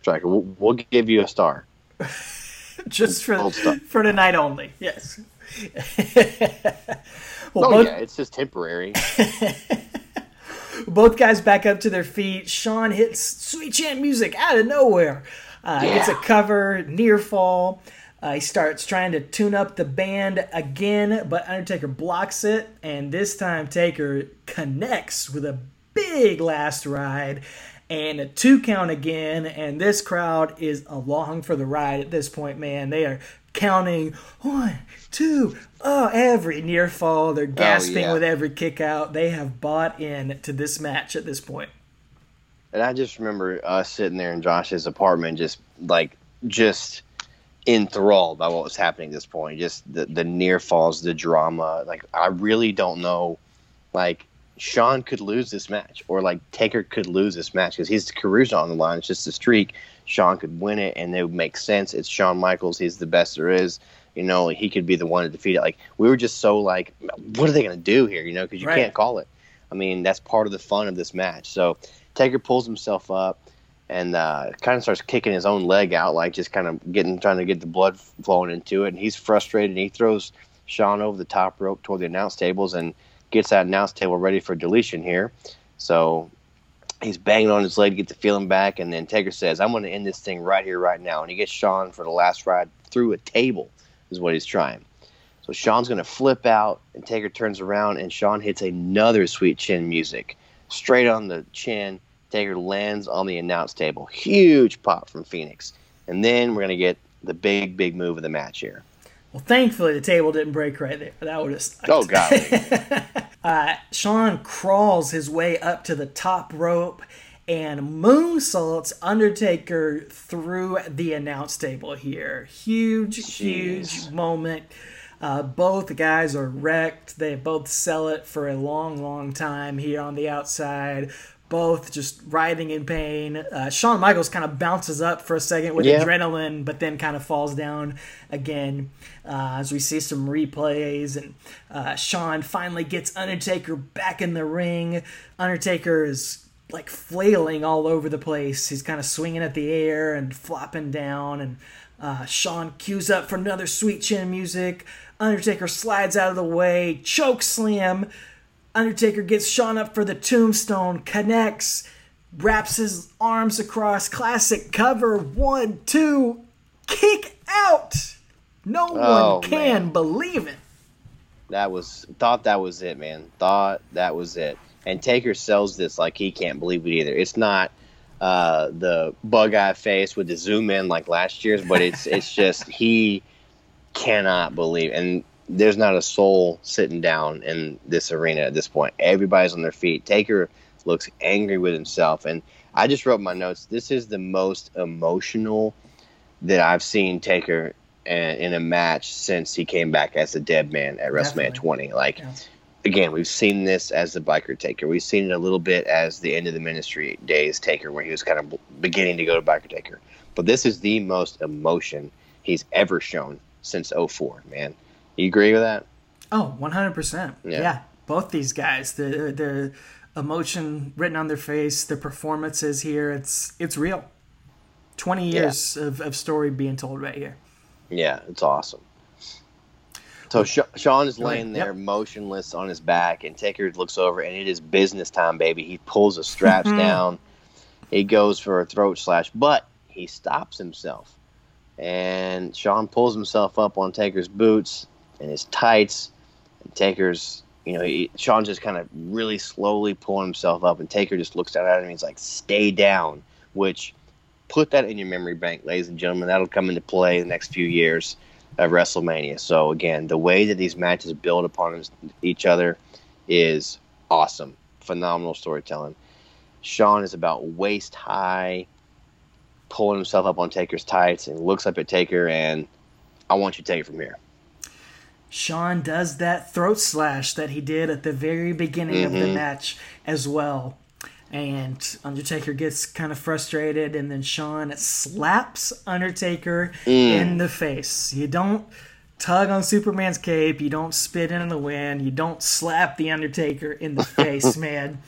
Striker. We'll, we'll give you a star. just for for tonight only. Yes. well, Oh both, yeah, it's just temporary. both guys back up to their feet. Shawn hits sweet chin music out of nowhere. Uh, Gets a cover, near fall. Uh, he starts trying to tune up the band again, but Undertaker blocks it, and this time Taker connects with a big last ride and a two count again. And this crowd is along for the ride at this point, man. They are counting one, two, oh, every near fall. They're oh, gasping yeah. with every kick out. They have bought in to this match at this point. And I just remember us sitting there in Josh's apartment, just like just enthralled by what was happening at this point. Just the the near falls, the drama. Like I really don't know. Like Shawn could lose this match, or like Taker could lose this match because his career's on the line. It's just a streak. Shawn could win it, and it would make sense. It's Shawn Michaels. He's the best there is. You know, he could be the one to defeat it. Like we were just so like, what are they going to do here? You know, because you Right. can't call it. I mean, that's part of the fun of this match. So Taker pulls himself up and uh, kind of starts kicking his own leg out, like just kind of getting trying to get the blood flowing into it. And he's frustrated. And he throws Shawn over the top rope toward the announce tables and gets that announce table ready for deletion here. So he's banging on his leg to get the feeling back. And then Taker says, "I'm going to end this thing right here, right now." And he gets Shawn for the last ride through a table, is what he's trying. So Shawn's going to flip out, and Taker turns around, and Shawn hits another sweet chin music straight on the chin. Taker lands on the announce table. Huge pop from Phoenix. And then we're going to get the big, big move of the match here. Well, thankfully the table didn't break right there. That would have sucked. Oh, God. uh, Shawn crawls his way up to the top rope and moonsaults Undertaker through the announce table here. Huge, Jeez. huge moment. Uh, both guys are wrecked. They both sell it for a long, long time here on the outside. Both just writhing in pain. Uh, Shawn Michaels kind of bounces up for a second with Yeah. adrenaline, but then kind of falls down again uh, as we see some replays. And uh, Shawn finally gets Undertaker back in the ring. Undertaker is like flailing all over the place. He's kind of swinging at the air and flopping down. And uh, Shawn cues up for another sweet chin music. Undertaker slides out of the way, choke slam. Undertaker gets Shawn up for the tombstone, connects, wraps his arms across, classic cover, one, two, kick out. No Oh, one can man. believe it. That was thought that was it, man. Thought that was it. And Taker sells this like he can't believe it either. It's not uh, the bug eye face with the zoom in like last year's, but it's it's just he cannot believe. And there's not a soul sitting down in this arena at this point. Everybody's on their feet. Taker looks angry with himself, and I just wrote my notes. This is the most emotional that I've seen Taker in, a match since he came back as a dead man at WrestleMania 20. Like, Yeah. again, we've seen this as the biker Taker. We've seen it a little bit as the end of the ministry days Taker, where he was kind of beginning to go to biker Taker. But this is the most emotion he's ever shown since 04, man. You agree with that? Oh, 100%. Yeah. Yeah. Both these guys, the their emotion written on their face, their performances here, it's it's real. 20 years of, of story being told right here. Yeah, it's awesome. So Shawn is laying there Yep. motionless on his back, and Taker looks over, and it is business time, baby. He pulls the straps mm-hmm. down. He goes for a throat slash, but he stops himself. And Shawn pulls himself up on Taker's boots and his tights. And Taker's, you know, he, Shawn just kind of really slowly pulling himself up, and Taker just looks down at him. And he's like, "Stay down," which put that in your memory bank, ladies and gentlemen. That'll come into play the next few years of WrestleMania. So again, the way that these matches build upon each other is awesome. Phenomenal storytelling. Shawn is about waist high, pulling himself up on Taker's tights, and looks up at Taker and I want you to take it from here. Shawn does that throat slash that he did at the very beginning of the Mhm. match as well. And Undertaker gets kind of frustrated, and then Shawn slaps Undertaker in the face. You don't tug on Superman's cape, you don't spit in the wind, you don't slap the Undertaker in the face, man.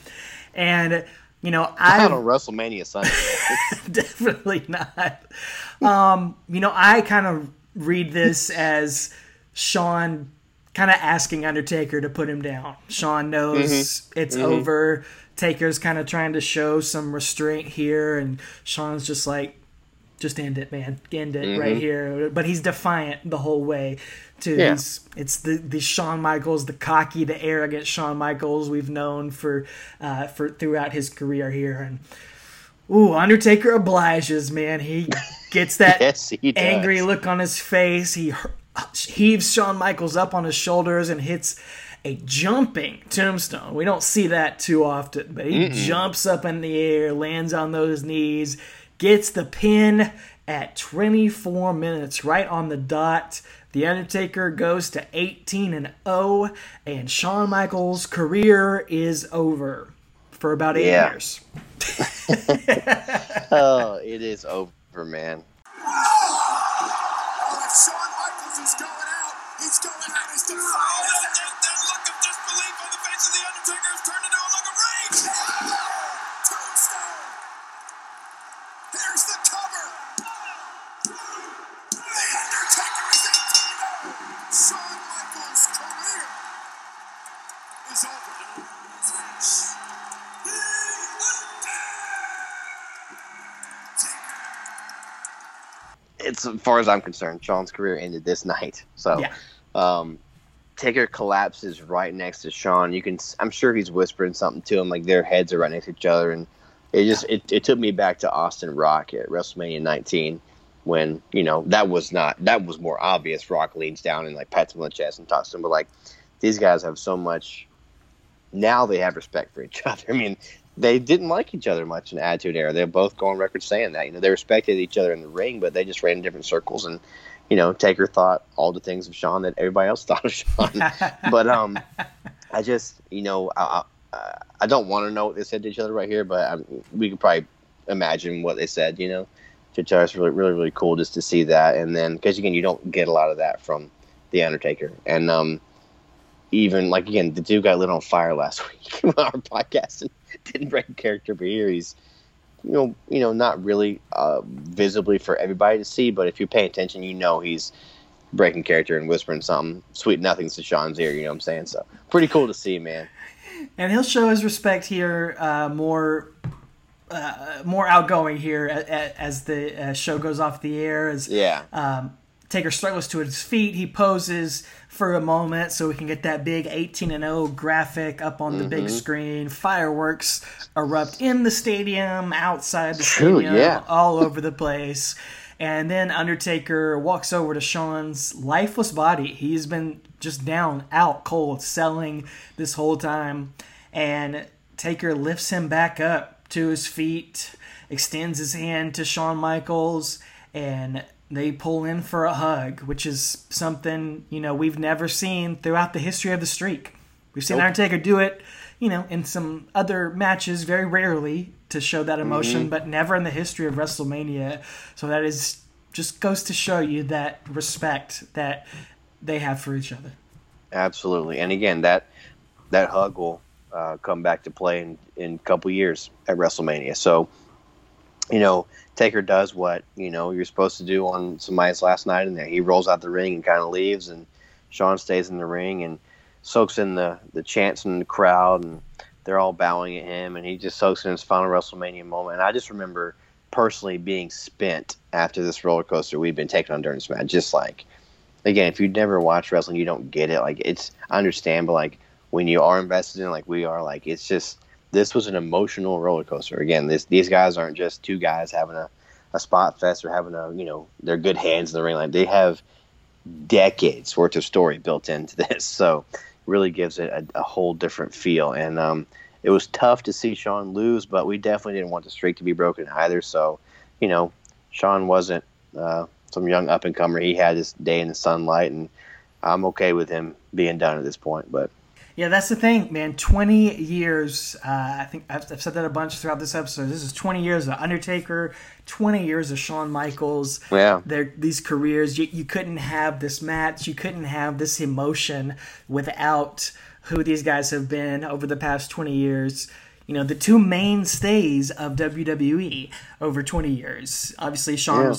And, you know, I Not on WrestleMania Sunday. definitely not. Um, you know, I kind of read this as Shawn kind of asking Undertaker to put him down. Shawn knows mm-hmm. it's mm-hmm. over. Taker's kind of trying to show some restraint here, and Shawn's just like, just end it, man. End it right mm-hmm. here. But he's defiant the whole way. Too. Yeah. He's, it's the the Shawn Michaels, the cocky, the arrogant Shawn Michaels we've known for uh, for throughout his career here, and Ooh, Undertaker obliges, man. He gets that yes, angry look on his face. He heaves Shawn Michaels up on his shoulders and hits a jumping tombstone. We don't see that too often, but he jumps up in the air, lands on those knees, gets the pin at 24 minutes, right on the dot. The Undertaker goes to 18 and 0, and Shawn Michaels' career is over for about eight Yeah. years. Oh, it is over, man. As far as I'm concerned, Shawn's career ended this night. So, Yeah. um, Taker collapses right next to Shawn. You can, I'm sure he's whispering something to him, like their heads are right next to each other, and it just it, it took me back to Austin Rock at WrestleMania 19 when you know that was not that was more obvious. Rock leans down and like pats him on the chest and talks to him, but like these guys have so much. Now they have respect for each other. I mean, they didn't like each other much in Attitude Era. They're both going record saying that. You know, they respected each other in the ring, but they just ran in different circles. And you know, Taker thought all the things of Shawn that everybody else thought of Shawn. but um, I just you know I I, I don't want to know what they said to each other right here, but I, we could probably imagine what they said. You know, to each other. It's really really really cool just to see that. And then because again, you don't get a lot of that from the Undertaker. And um, even like again, the dude got lit on fire last week on our podcast and didn't break character, but here he's you know you know not really uh, visibly for everybody to see, but if you pay attention, you know he's breaking character and whispering something sweet nothings to Shawn's ear. You know what I'm saying? So pretty cool to see, man. And he'll show his respect here uh, more. Uh, more outgoing here as the uh, show goes off the air. As yeah, um, Taker struggles to his feet. He poses for a moment so we can get that big 18 and 0 graphic up on the mm-hmm. big screen. Fireworks erupt in the stadium, outside the True, stadium, yeah. all over the place. And then Undertaker walks over to Shawn's lifeless body. He's been just down, out cold, selling this whole time. And Taker lifts him back up to his feet, extends his hand to Shawn Michaels, and they pull in for a hug, which is something, you know, we've never seen throughout the history of the streak. We've seen nope. Undertaker do it, you know, in some other matches very rarely to show that emotion, mm-hmm. but never in the history of WrestleMania. So that is just goes to show you that respect that they have for each other. Absolutely. And again, that that hug will uh, come back to play in, in a couple years at WrestleMania. So, you know, Taker does what you know you're supposed to do on somebody's last night there. He rolls out the ring and kind of leaves, and Shawn stays in the ring and soaks in the the chants in the crowd, and they're all bowing at him, and he just soaks in his final WrestleMania moment. And I just remember personally being spent after this roller coaster we've been taken on during this match. Just like again, if you've never watched wrestling, you don't get it. Like it's I understand, but like when you are invested in, like we are, like it's just this was an emotional roller coaster. Again, this these guys aren't just two guys having a, a spot fest or having a you know they're good hands in the ring. Like they have decades worth of story built into this, so really gives it a, a whole different feel. And um, it was tough to see Shawn lose, but we definitely didn't want the streak to be broken either. So you know, Shawn wasn't uh, some young up and comer. He had his day in the sunlight, and I'm okay with him being done at this point. But yeah, that's the thing, man. 20 years. Uh, I think I've, I've, said that a bunch throughout this episode. This is 20 years of Undertaker, 20 years of Shawn Michaels. Yeah. These careers, you, you couldn't have this match, you couldn't have this emotion without who these guys have been over the past 20 years. You know, the two mainstays of WWE over 20 years. Obviously, Shawn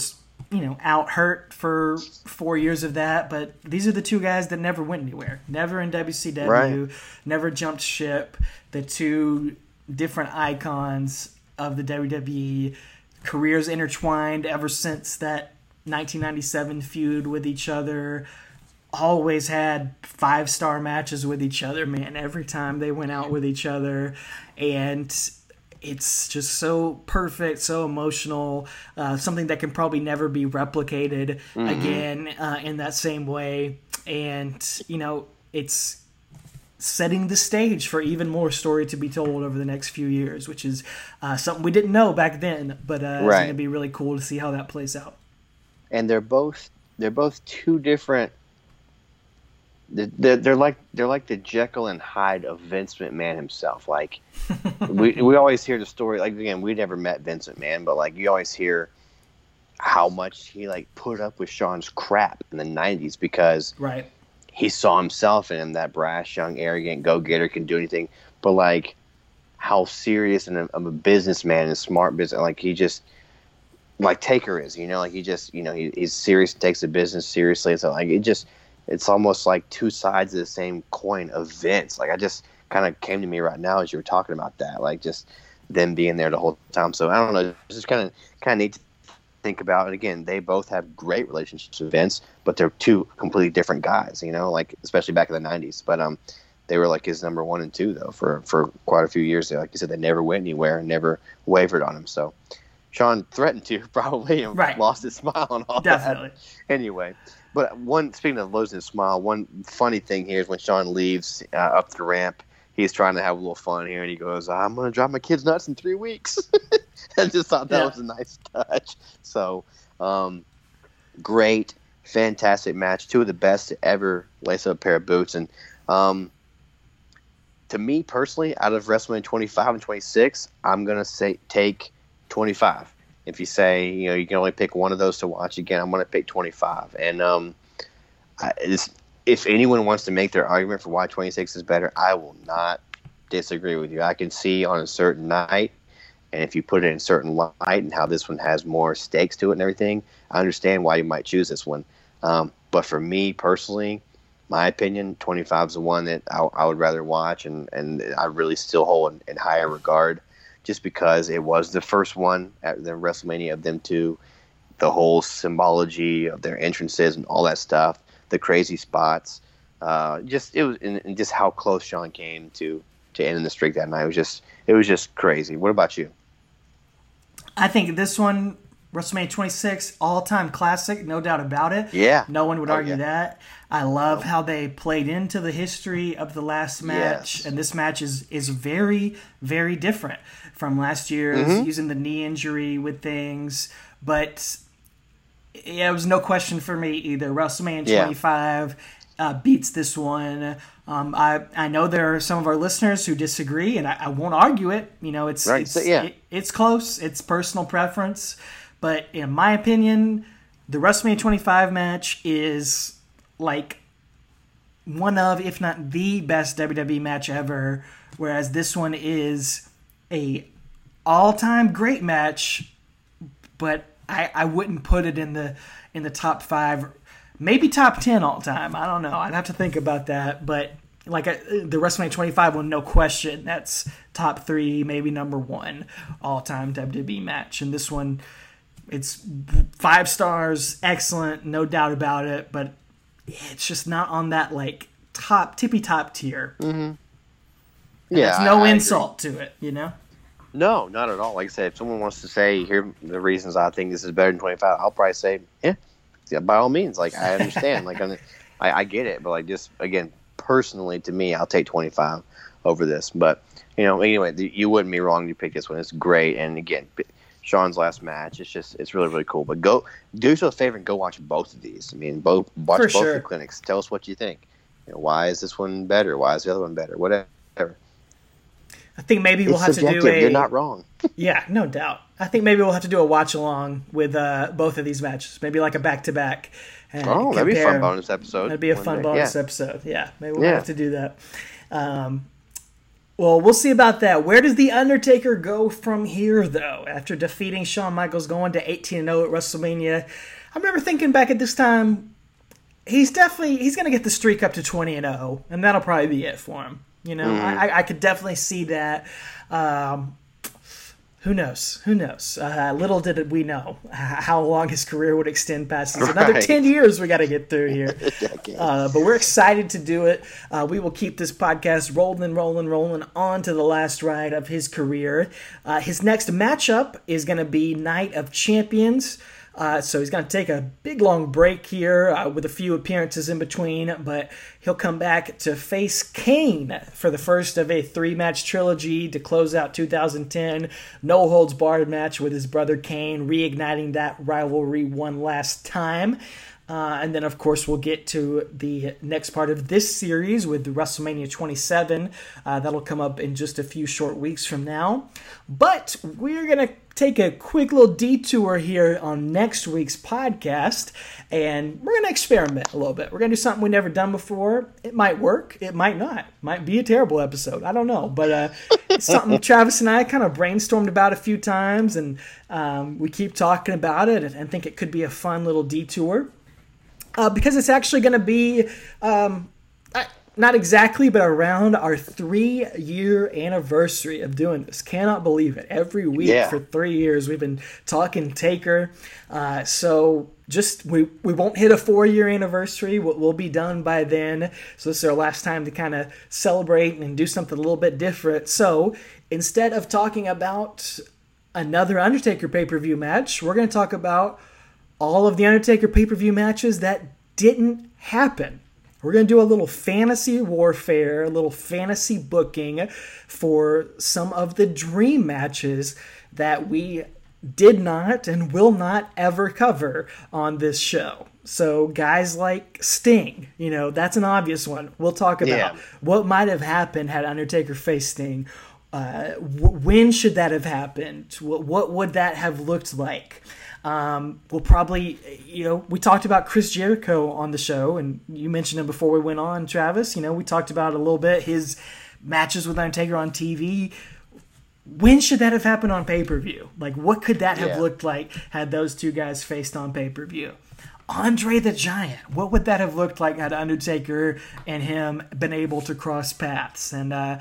you know, out hurt for four years of that. But these are the two guys that never went anywhere. Never in WCW. Right. Never jumped ship. The two different icons of the WWE. Careers intertwined ever since that 1997 feud with each other. Always had five star matches with each other, man. Every time they went out with each other. And it's just so perfect, so emotional, uh, something that can probably never be replicated mm-hmm. again uh, in that same way. And, you know, it's setting the stage for even more story to be told over the next few years, which is uh, something we didn't know back then, but uh, right. it's going to be really cool to see how that plays out. And they're both they're both two different they're, they're like they're like the Jekyll and Hyde of Vince McMahon himself. Like we we always hear the story. Like again, we never met Vince McMahon, but like you always hear how much he like put up with Shawn's crap in the '90s because right he saw himself in him that brash, young, arrogant go getter can do anything. But like how serious and of a businessman and smart business, like he just like Taker is, you know, like he just you know he, he's serious, takes the business seriously. So like it just it's almost like two sides of the same coin of Vince. Like I just kind of came to me right now as you were talking about that, like just them being there the whole time. So I don't know, it's just kind of kind of neat to think about, and again, they both have great relationships with Vince, but they're two completely different guys, you know, like especially back in the '90s. But um, they were like his number one and two though for for quite a few years. Like you said, they never went anywhere, and never wavered on him. So Shawn threatened to probably and Right. lost his smile and all Definitely. that. Anyway, but one speaking of losing his smile, one funny thing here is when Shawn leaves uh, up the ramp. He's trying to have a little fun here, and he goes, "I'm going to drive my kids nuts in three weeks." I just thought that Yeah. was a nice touch. So, um, great, fantastic match. Two of the best to ever lace up a pair of boots. And um, to me personally, out of WrestleMania 25 and 26, I'm gonna say take 25. If you say you know you can only pick one of those to watch again, I'm gonna pick 25. And um, I, if anyone wants to make their argument for why 26 is better, I will not disagree with you. I can see on a certain night and if you put it in a certain light and how this one has more stakes to it and everything, I understand why you might choose this one. Um, but for me personally, my opinion, 25 is the one that I, I would rather watch, and, and I really still hold in, in higher regard just because it was the first one at the WrestleMania of them two, the whole symbology of their entrances and all that stuff, the crazy spots. Uh, just it was, and, and just how close Shawn came to to ending the streak that night. It was just it was just crazy. What about you? I think this one, WrestleMania 26, all time classic, no doubt about it. Yeah. No one would Oh, argue yeah. that. I love how they played into the history of the last match. Yes. And this match is, is very, very different from last year's, Mm-hmm. using the knee injury with things. But yeah, it was no question for me either. WrestleMania Yeah. 25 uh, beats this one. Um, I I know there are some of our listeners who disagree, and I, I won't argue it. You know, it's Right, it's so, yeah. it- it's close. It's personal preference, but in my opinion, the WrestleMania 25 match is like one of, if not the best WWE match ever. Whereas this one is a all-time great match, but I, I wouldn't put it in the in the top five, maybe top ten all time. I don't know. I'd have to think about that. But like I, the WrestleMania 25 one, no question, that's top three, maybe number one all time WWE match. And this one, it's five stars, excellent, no doubt about it. But it's just not on that like top tippy top tier. Mm-hmm. Yeah, There's I- no I insult to it, you know. No, not at all. Like I said, if someone wants to say here the reasons I think this is better than 25, I'll probably say yeah, yeah by all means. Like I understand, like I, I get it, but like just again, personally to me, I'll take 25 over this. But you know, anyway, the, you wouldn't be wrong. You pick this one. It's great, and again, Shawn's last match. It's just it's really really cool. But go do yourself a favor and go watch both of these. I mean, both watch For both sure. the clinics. Tell us what you think. You know, why is this one better? Why is the other one better? Whatever. I think maybe we'll It's have to do a. You're not wrong. Yeah, no doubt. I think maybe we'll have to do a watch along with uh, both of these matches. Maybe like a back to back. Oh, that'd be a fun bonus episode. That'd be a fun day. bonus Yeah. episode. Yeah, maybe we'll Yeah. have to do that. Um, well, we'll see about that. Where does the Undertaker go from here, though? After defeating Shawn Michaels, going to eighteen and zero at WrestleMania, I remember thinking back at this time, he's definitely he's going to get the streak up to twenty and zero, and that'll probably be it for him. You know, Mm-hmm. I, I could definitely see that. Um, who knows? Who knows? Uh, little did we know how long his career would extend past this. Another Right. 10 years we got to get through here. Uh, but we're excited to do it. Uh, we will keep this podcast rolling, rolling, rolling on to the last ride of his career. Uh, his next matchup is going to be Night of Champions. Uh, so he's going to take a big long break here uh, with a few appearances in between, but he'll come back to face Kane for the first of a three match trilogy to close out 2010. No holds barred match with his brother Kane, reigniting that rivalry one last time. Uh, and then, of course, we'll get to the next part of this series with WrestleMania 27. Uh, that'll come up in just a few short weeks from now. But we're going to take a quick little detour here on next week's podcast, and we're going to experiment a little bit. We're going to do something we've never done before. It might work, it might not. Might be a terrible episode. I don't know. But uh, something Travis and I kind of brainstormed about a few times, and um, we keep talking about it and think it could be a fun little detour uh, because it's actually going to be um, not exactly, but around our three year anniversary of doing this. Cannot believe it. Every week Yeah. for three years, we've been talking Taker. Uh, so just we we won't hit a four year anniversary. We'll, we'll be done by then. So this is our last time to kind of celebrate and do something a little bit different. So instead of talking about another Undertaker pay per view match, we're going to talk about all of the Undertaker pay per view matches that didn't happen. We're going to do a little fantasy warfare, a little fantasy booking for some of the dream matches that we did not and will not ever cover on this show. So, guys like Sting, you know, that's an obvious one. We'll talk about Yeah. what might have happened had Undertaker faced Sting. Uh, w- when should that have happened? What, what would that have looked like? Um, we'll probably, you know, we talked about Chris Jericho on the show, and you mentioned him before we went on, Travis. You know, we talked about a little bit his matches with Undertaker on TV. When should that have happened on pay per view? Like, what could that have Yeah. looked like had those two guys faced on pay per view? Andre the Giant. What would that have looked like had Undertaker and him been able to cross paths? And uh,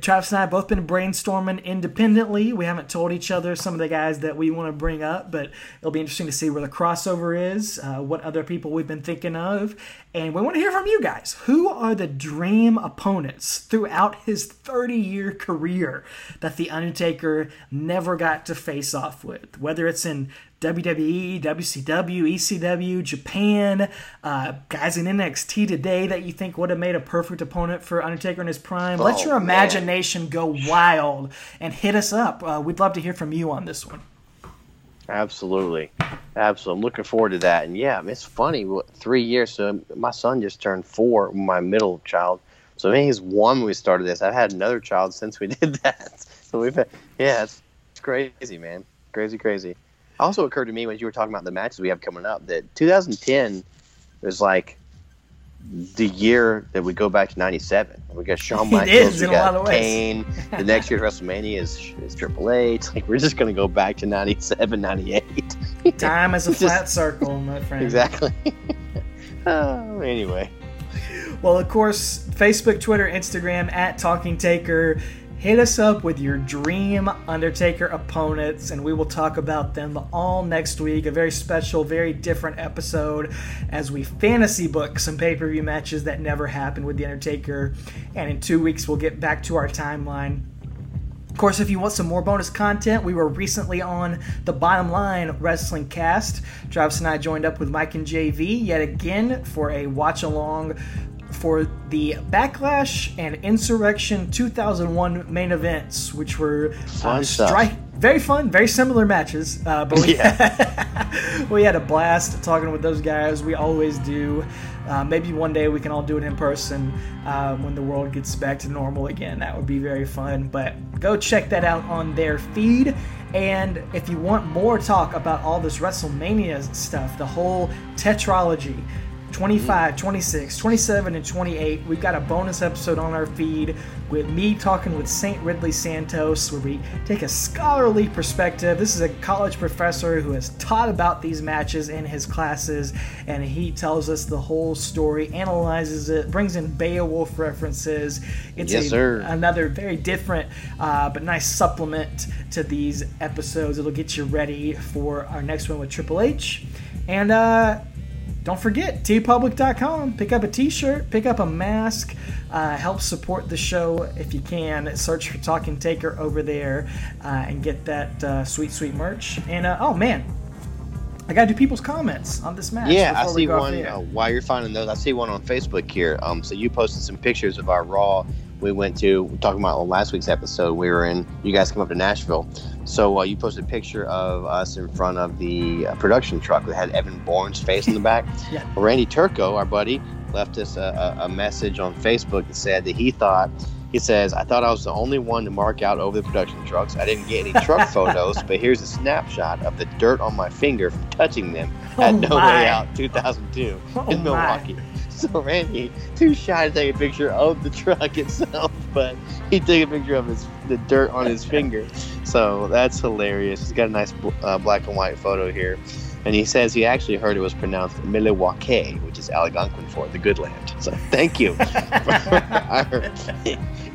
Travis and I have both been brainstorming independently. We haven't told each other some of the guys that we want to bring up, but it'll be interesting to see where the crossover is, uh, what other people we've been thinking of. And we want to hear from you guys. Who are the dream opponents throughout his 30 year career that The Undertaker never got to face off with? Whether it's in WWE, WCW, ECW, Japan, uh, guys in NXT today that you think would have made a perfect opponent for Undertaker in his prime. Let Oh, your man. imagination go wild and hit us up. Uh, we'd love to hear from you on this one. Absolutely, absolutely. I'm looking forward to that. And yeah, it's funny. Three years. So my son just turned four. My middle child. So he's one when we started this. I've had another child since we did that. So we've had, yeah, it's, it's crazy, man. Crazy, crazy. Also occurred to me when you were talking about the matches we have coming up that 2010 was like the year that we go back to 97. We got Shawn Michaels, we got lot of ways. Kane. The next year WrestleMania is, is Triple H. Like we're just gonna go back to 97, 98. Time is a Just- flat circle, my friend. exactly. oh, anyway. Well, of course, Facebook, Twitter, Instagram at Talking Taker. Hit us up with your dream Undertaker opponents, and we will talk about them all next week. A very special, very different episode as we fantasy book some pay per view matches that never happened with The Undertaker. And in two weeks, we'll get back to our timeline. Of course, if you want some more bonus content, we were recently on the Bottom Line Wrestling Cast. Travis and I joined up with Mike and JV yet again for a watch along for the Backlash and Insurrection 2001 main events, which were Fun stuff. very fun, very similar matches. Uh, but we, Yeah. we had a blast talking with those guys. We always do. Uh, maybe one day we can all do it in person uh, when the world gets back to normal again. That would be very fun. But go check that out on their feed. And if you want more talk about all this WrestleMania stuff, the whole tetralogy, 25, 26, 27, and 28. We've got a bonus episode on our feed with me talking with St. Ridley Santos, where we take a scholarly perspective. This is a college professor who has taught about these matches in his classes, and he tells us the whole story, analyzes it, brings in Beowulf references. It's Yes, a- sir. another very different uh, but nice supplement to these episodes. It'll get you ready for our next one with Triple H. And uh, don't forget, teepublic.com. Pick up a t shirt, pick up a mask, uh, help support the show if you can. Search for Talking Taker over there uh, and get that uh, sweet, sweet merch. And uh, oh man, I got to do people's comments on this match. Yeah, I see one. Uh, while you're finding those, I see one on Facebook here. Um, so you posted some pictures of our Raw we went to talking about on last week's episode. We were in. You guys came up to Nashville, so uh, you posted a picture of us in front of the uh, production truck that had Evan Bourne's face in the back. Yeah. Randy Turco, our buddy, left us a, a, a message on Facebook that said that he thought. He says, I thought I was the only one to mark out over the production trucks. I didn't get any truck photos, but here's a snapshot of the dirt on my finger from touching them at Oh No my. Way Out 2002 Oh in my. So Randy, too shy to take a picture of the truck itself, but he took a picture of his the dirt on his finger. So that's hilarious. He's got a nice uh, black and white photo here. And he says he actually heard it was pronounced Milwaukee, which is Algonquin for the good land. So thank you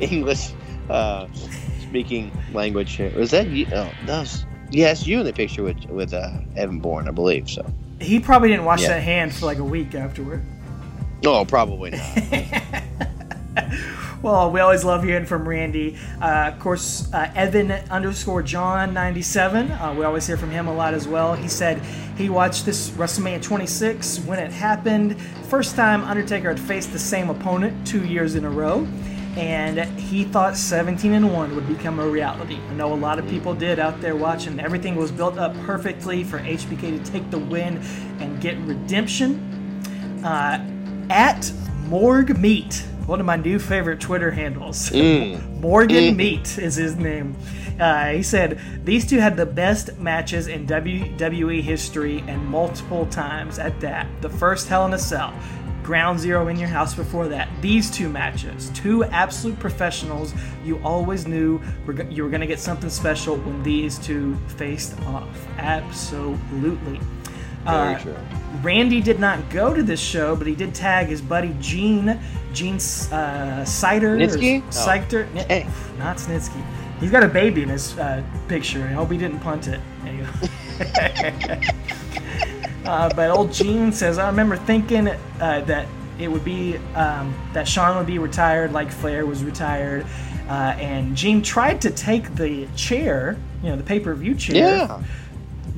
English uh, speaking language. Was that you? Oh, that was, yes, you in the picture with with uh, Evan Bourne, I believe. So. He probably didn't wash Yeah. that hand for like a week afterward. Oh, probably not. Well, we always love hearing from Randy. Uh, of course, uh, Evan underscore John 97. Uh, we always hear from him a lot as well. He said he watched this WrestleMania 26 when it happened. First time Undertaker had faced the same opponent two years in a row. And he thought 17 and 1 would become a reality. I know a lot of people did out there watching. Everything was built up perfectly for HBK to take the win and get redemption uh, at Morg Meat, one of my new favorite Twitter handles. Morgan Meat is his name. Uh, he said these two had the best matches in WWE history and multiple times at that. The first Hell in a Cell, Ground Zero in your house before that. These two matches, two absolute professionals. You always knew you were going to get something special when these two faced off. Absolutely. Very Uh, true. Randy did not go to this show, but he did tag his buddy Gene, Gene uh, Sider. Snitsky? Oh. Seichter. Hey. Not Snitsky. He's got a baby in his uh, picture. I hope he didn't punt it. There you go. uh, but old Gene says, I remember thinking uh, that it would be um, that Shawn would be retired like Flair was retired. Uh, and Gene tried to take the chair, you know, the pay per view chair Yeah.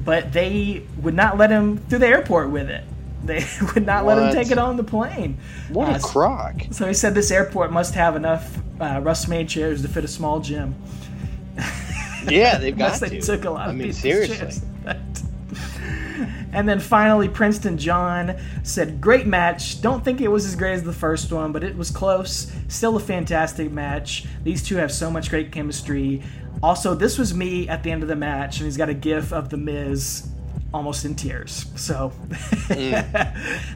But they would not let him through the airport with it. They would not let him take it on the plane. What Uh, a crock. So he said this airport must have enough uh, WrestleMania chairs to fit a small gym. Yeah, they've got they to. took a lot I of mean, seriously. and then finally, Princeton John said, "Great match. Don't think it was as great as the first one, but it was close. Still a fantastic match. These two have so much great chemistry. Also, this was me at the end of the match, and he's got a gif of the Miz." Almost in tears. So uh,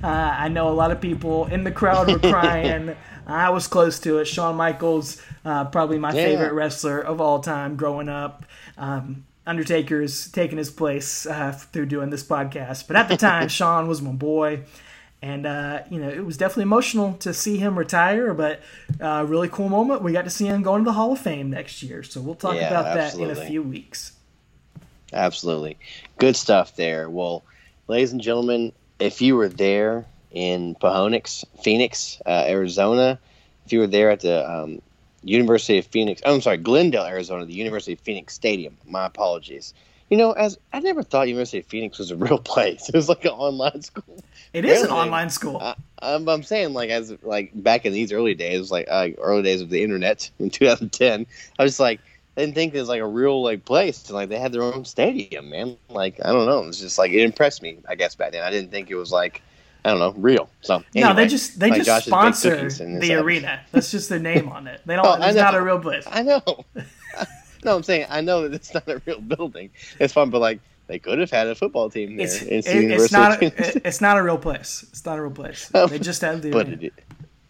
I know a lot of people in the crowd were crying. I was close to it. Shawn Michaels, uh, probably my Yeah. favorite wrestler of all time growing up. Um, Undertaker's taking his place uh, through doing this podcast. But at the time, Shawn was my boy. And, uh, you know, it was definitely emotional to see him retire, but uh, really cool moment. We got to see him go into the Hall of Fame next year. So we'll talk Yeah, about that in a few weeks. Absolutely. Good stuff there. Well, ladies and gentlemen, if you were there in Pahonix, Phoenix, uh, Arizona, if you were there at the um, University of Phoenix, oh, I'm sorry, Glendale, Arizona, the University of Phoenix Stadium, my apologies. You know, as I never thought University of Phoenix was a real place. It was like an online school. It is an online school. I, I'm, I'm saying like as like back in these early days, like uh, early days of the internet in 2010, I was like I didn't think was like a real like place. Like they had their own stadium, man. Like I don't know, it's just like it impressed me. I guess back then I didn't think it was like I don't know real. So no, they just they like just Josh's sponsor cookies in this the arena. That's just their name on it. They don't. Oh, it's not a real place. I know. no, I'm saying I know that it's not a real building. It's fun, but like they could have had a football team there. It's, It's, it- it's not. A, it's not a real place. It's not a real place. They just have the. but arena. it,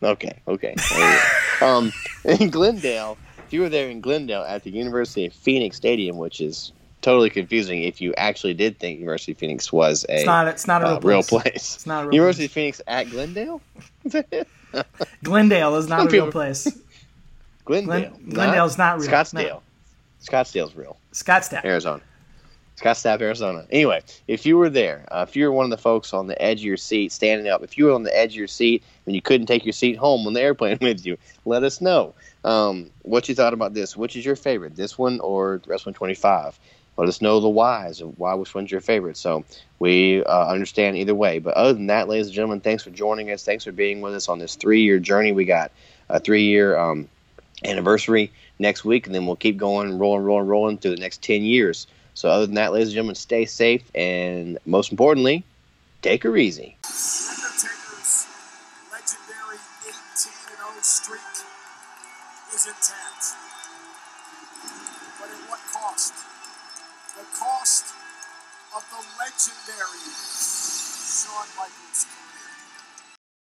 okay, okay. There you go. um, in Glendale, if you were there in Glendale at the University of Phoenix Stadium, which is totally confusing if you actually did think University of Phoenix was a It's not. It's not a real uh, place. real place. It's not a real University place. of Phoenix at Glendale. Glendale is not Some a real people- place. Glendale. Glen- Glendale's not real, Scottsdale. no. Scottsdale's real. Scottsdale. Arizona. Scottsdale, Arizona. Anyway, if you were there, uh, if you were one of the folks on the edge of your seat, standing up, if you were on the edge of your seat and you couldn't take your seat home on the airplane with you, let us know um, what you thought about this. Which is your favorite, this one or Wrestling 25? Let us know the whys of why which one's your favorite. So we uh, understand either way. But other than that, ladies and gentlemen, thanks for joining us. Thanks for being with us on this three-year journey. We got a three-year um, anniversary next week, and then we'll keep going, rolling, rolling, rolling through the next 10 years. So, other than that, ladies and gentlemen, stay safe, and most importantly, take her easy. Undertaker's legendary 18 0 streak is intact. But at what cost? The cost of the legendary Shawn Michaels.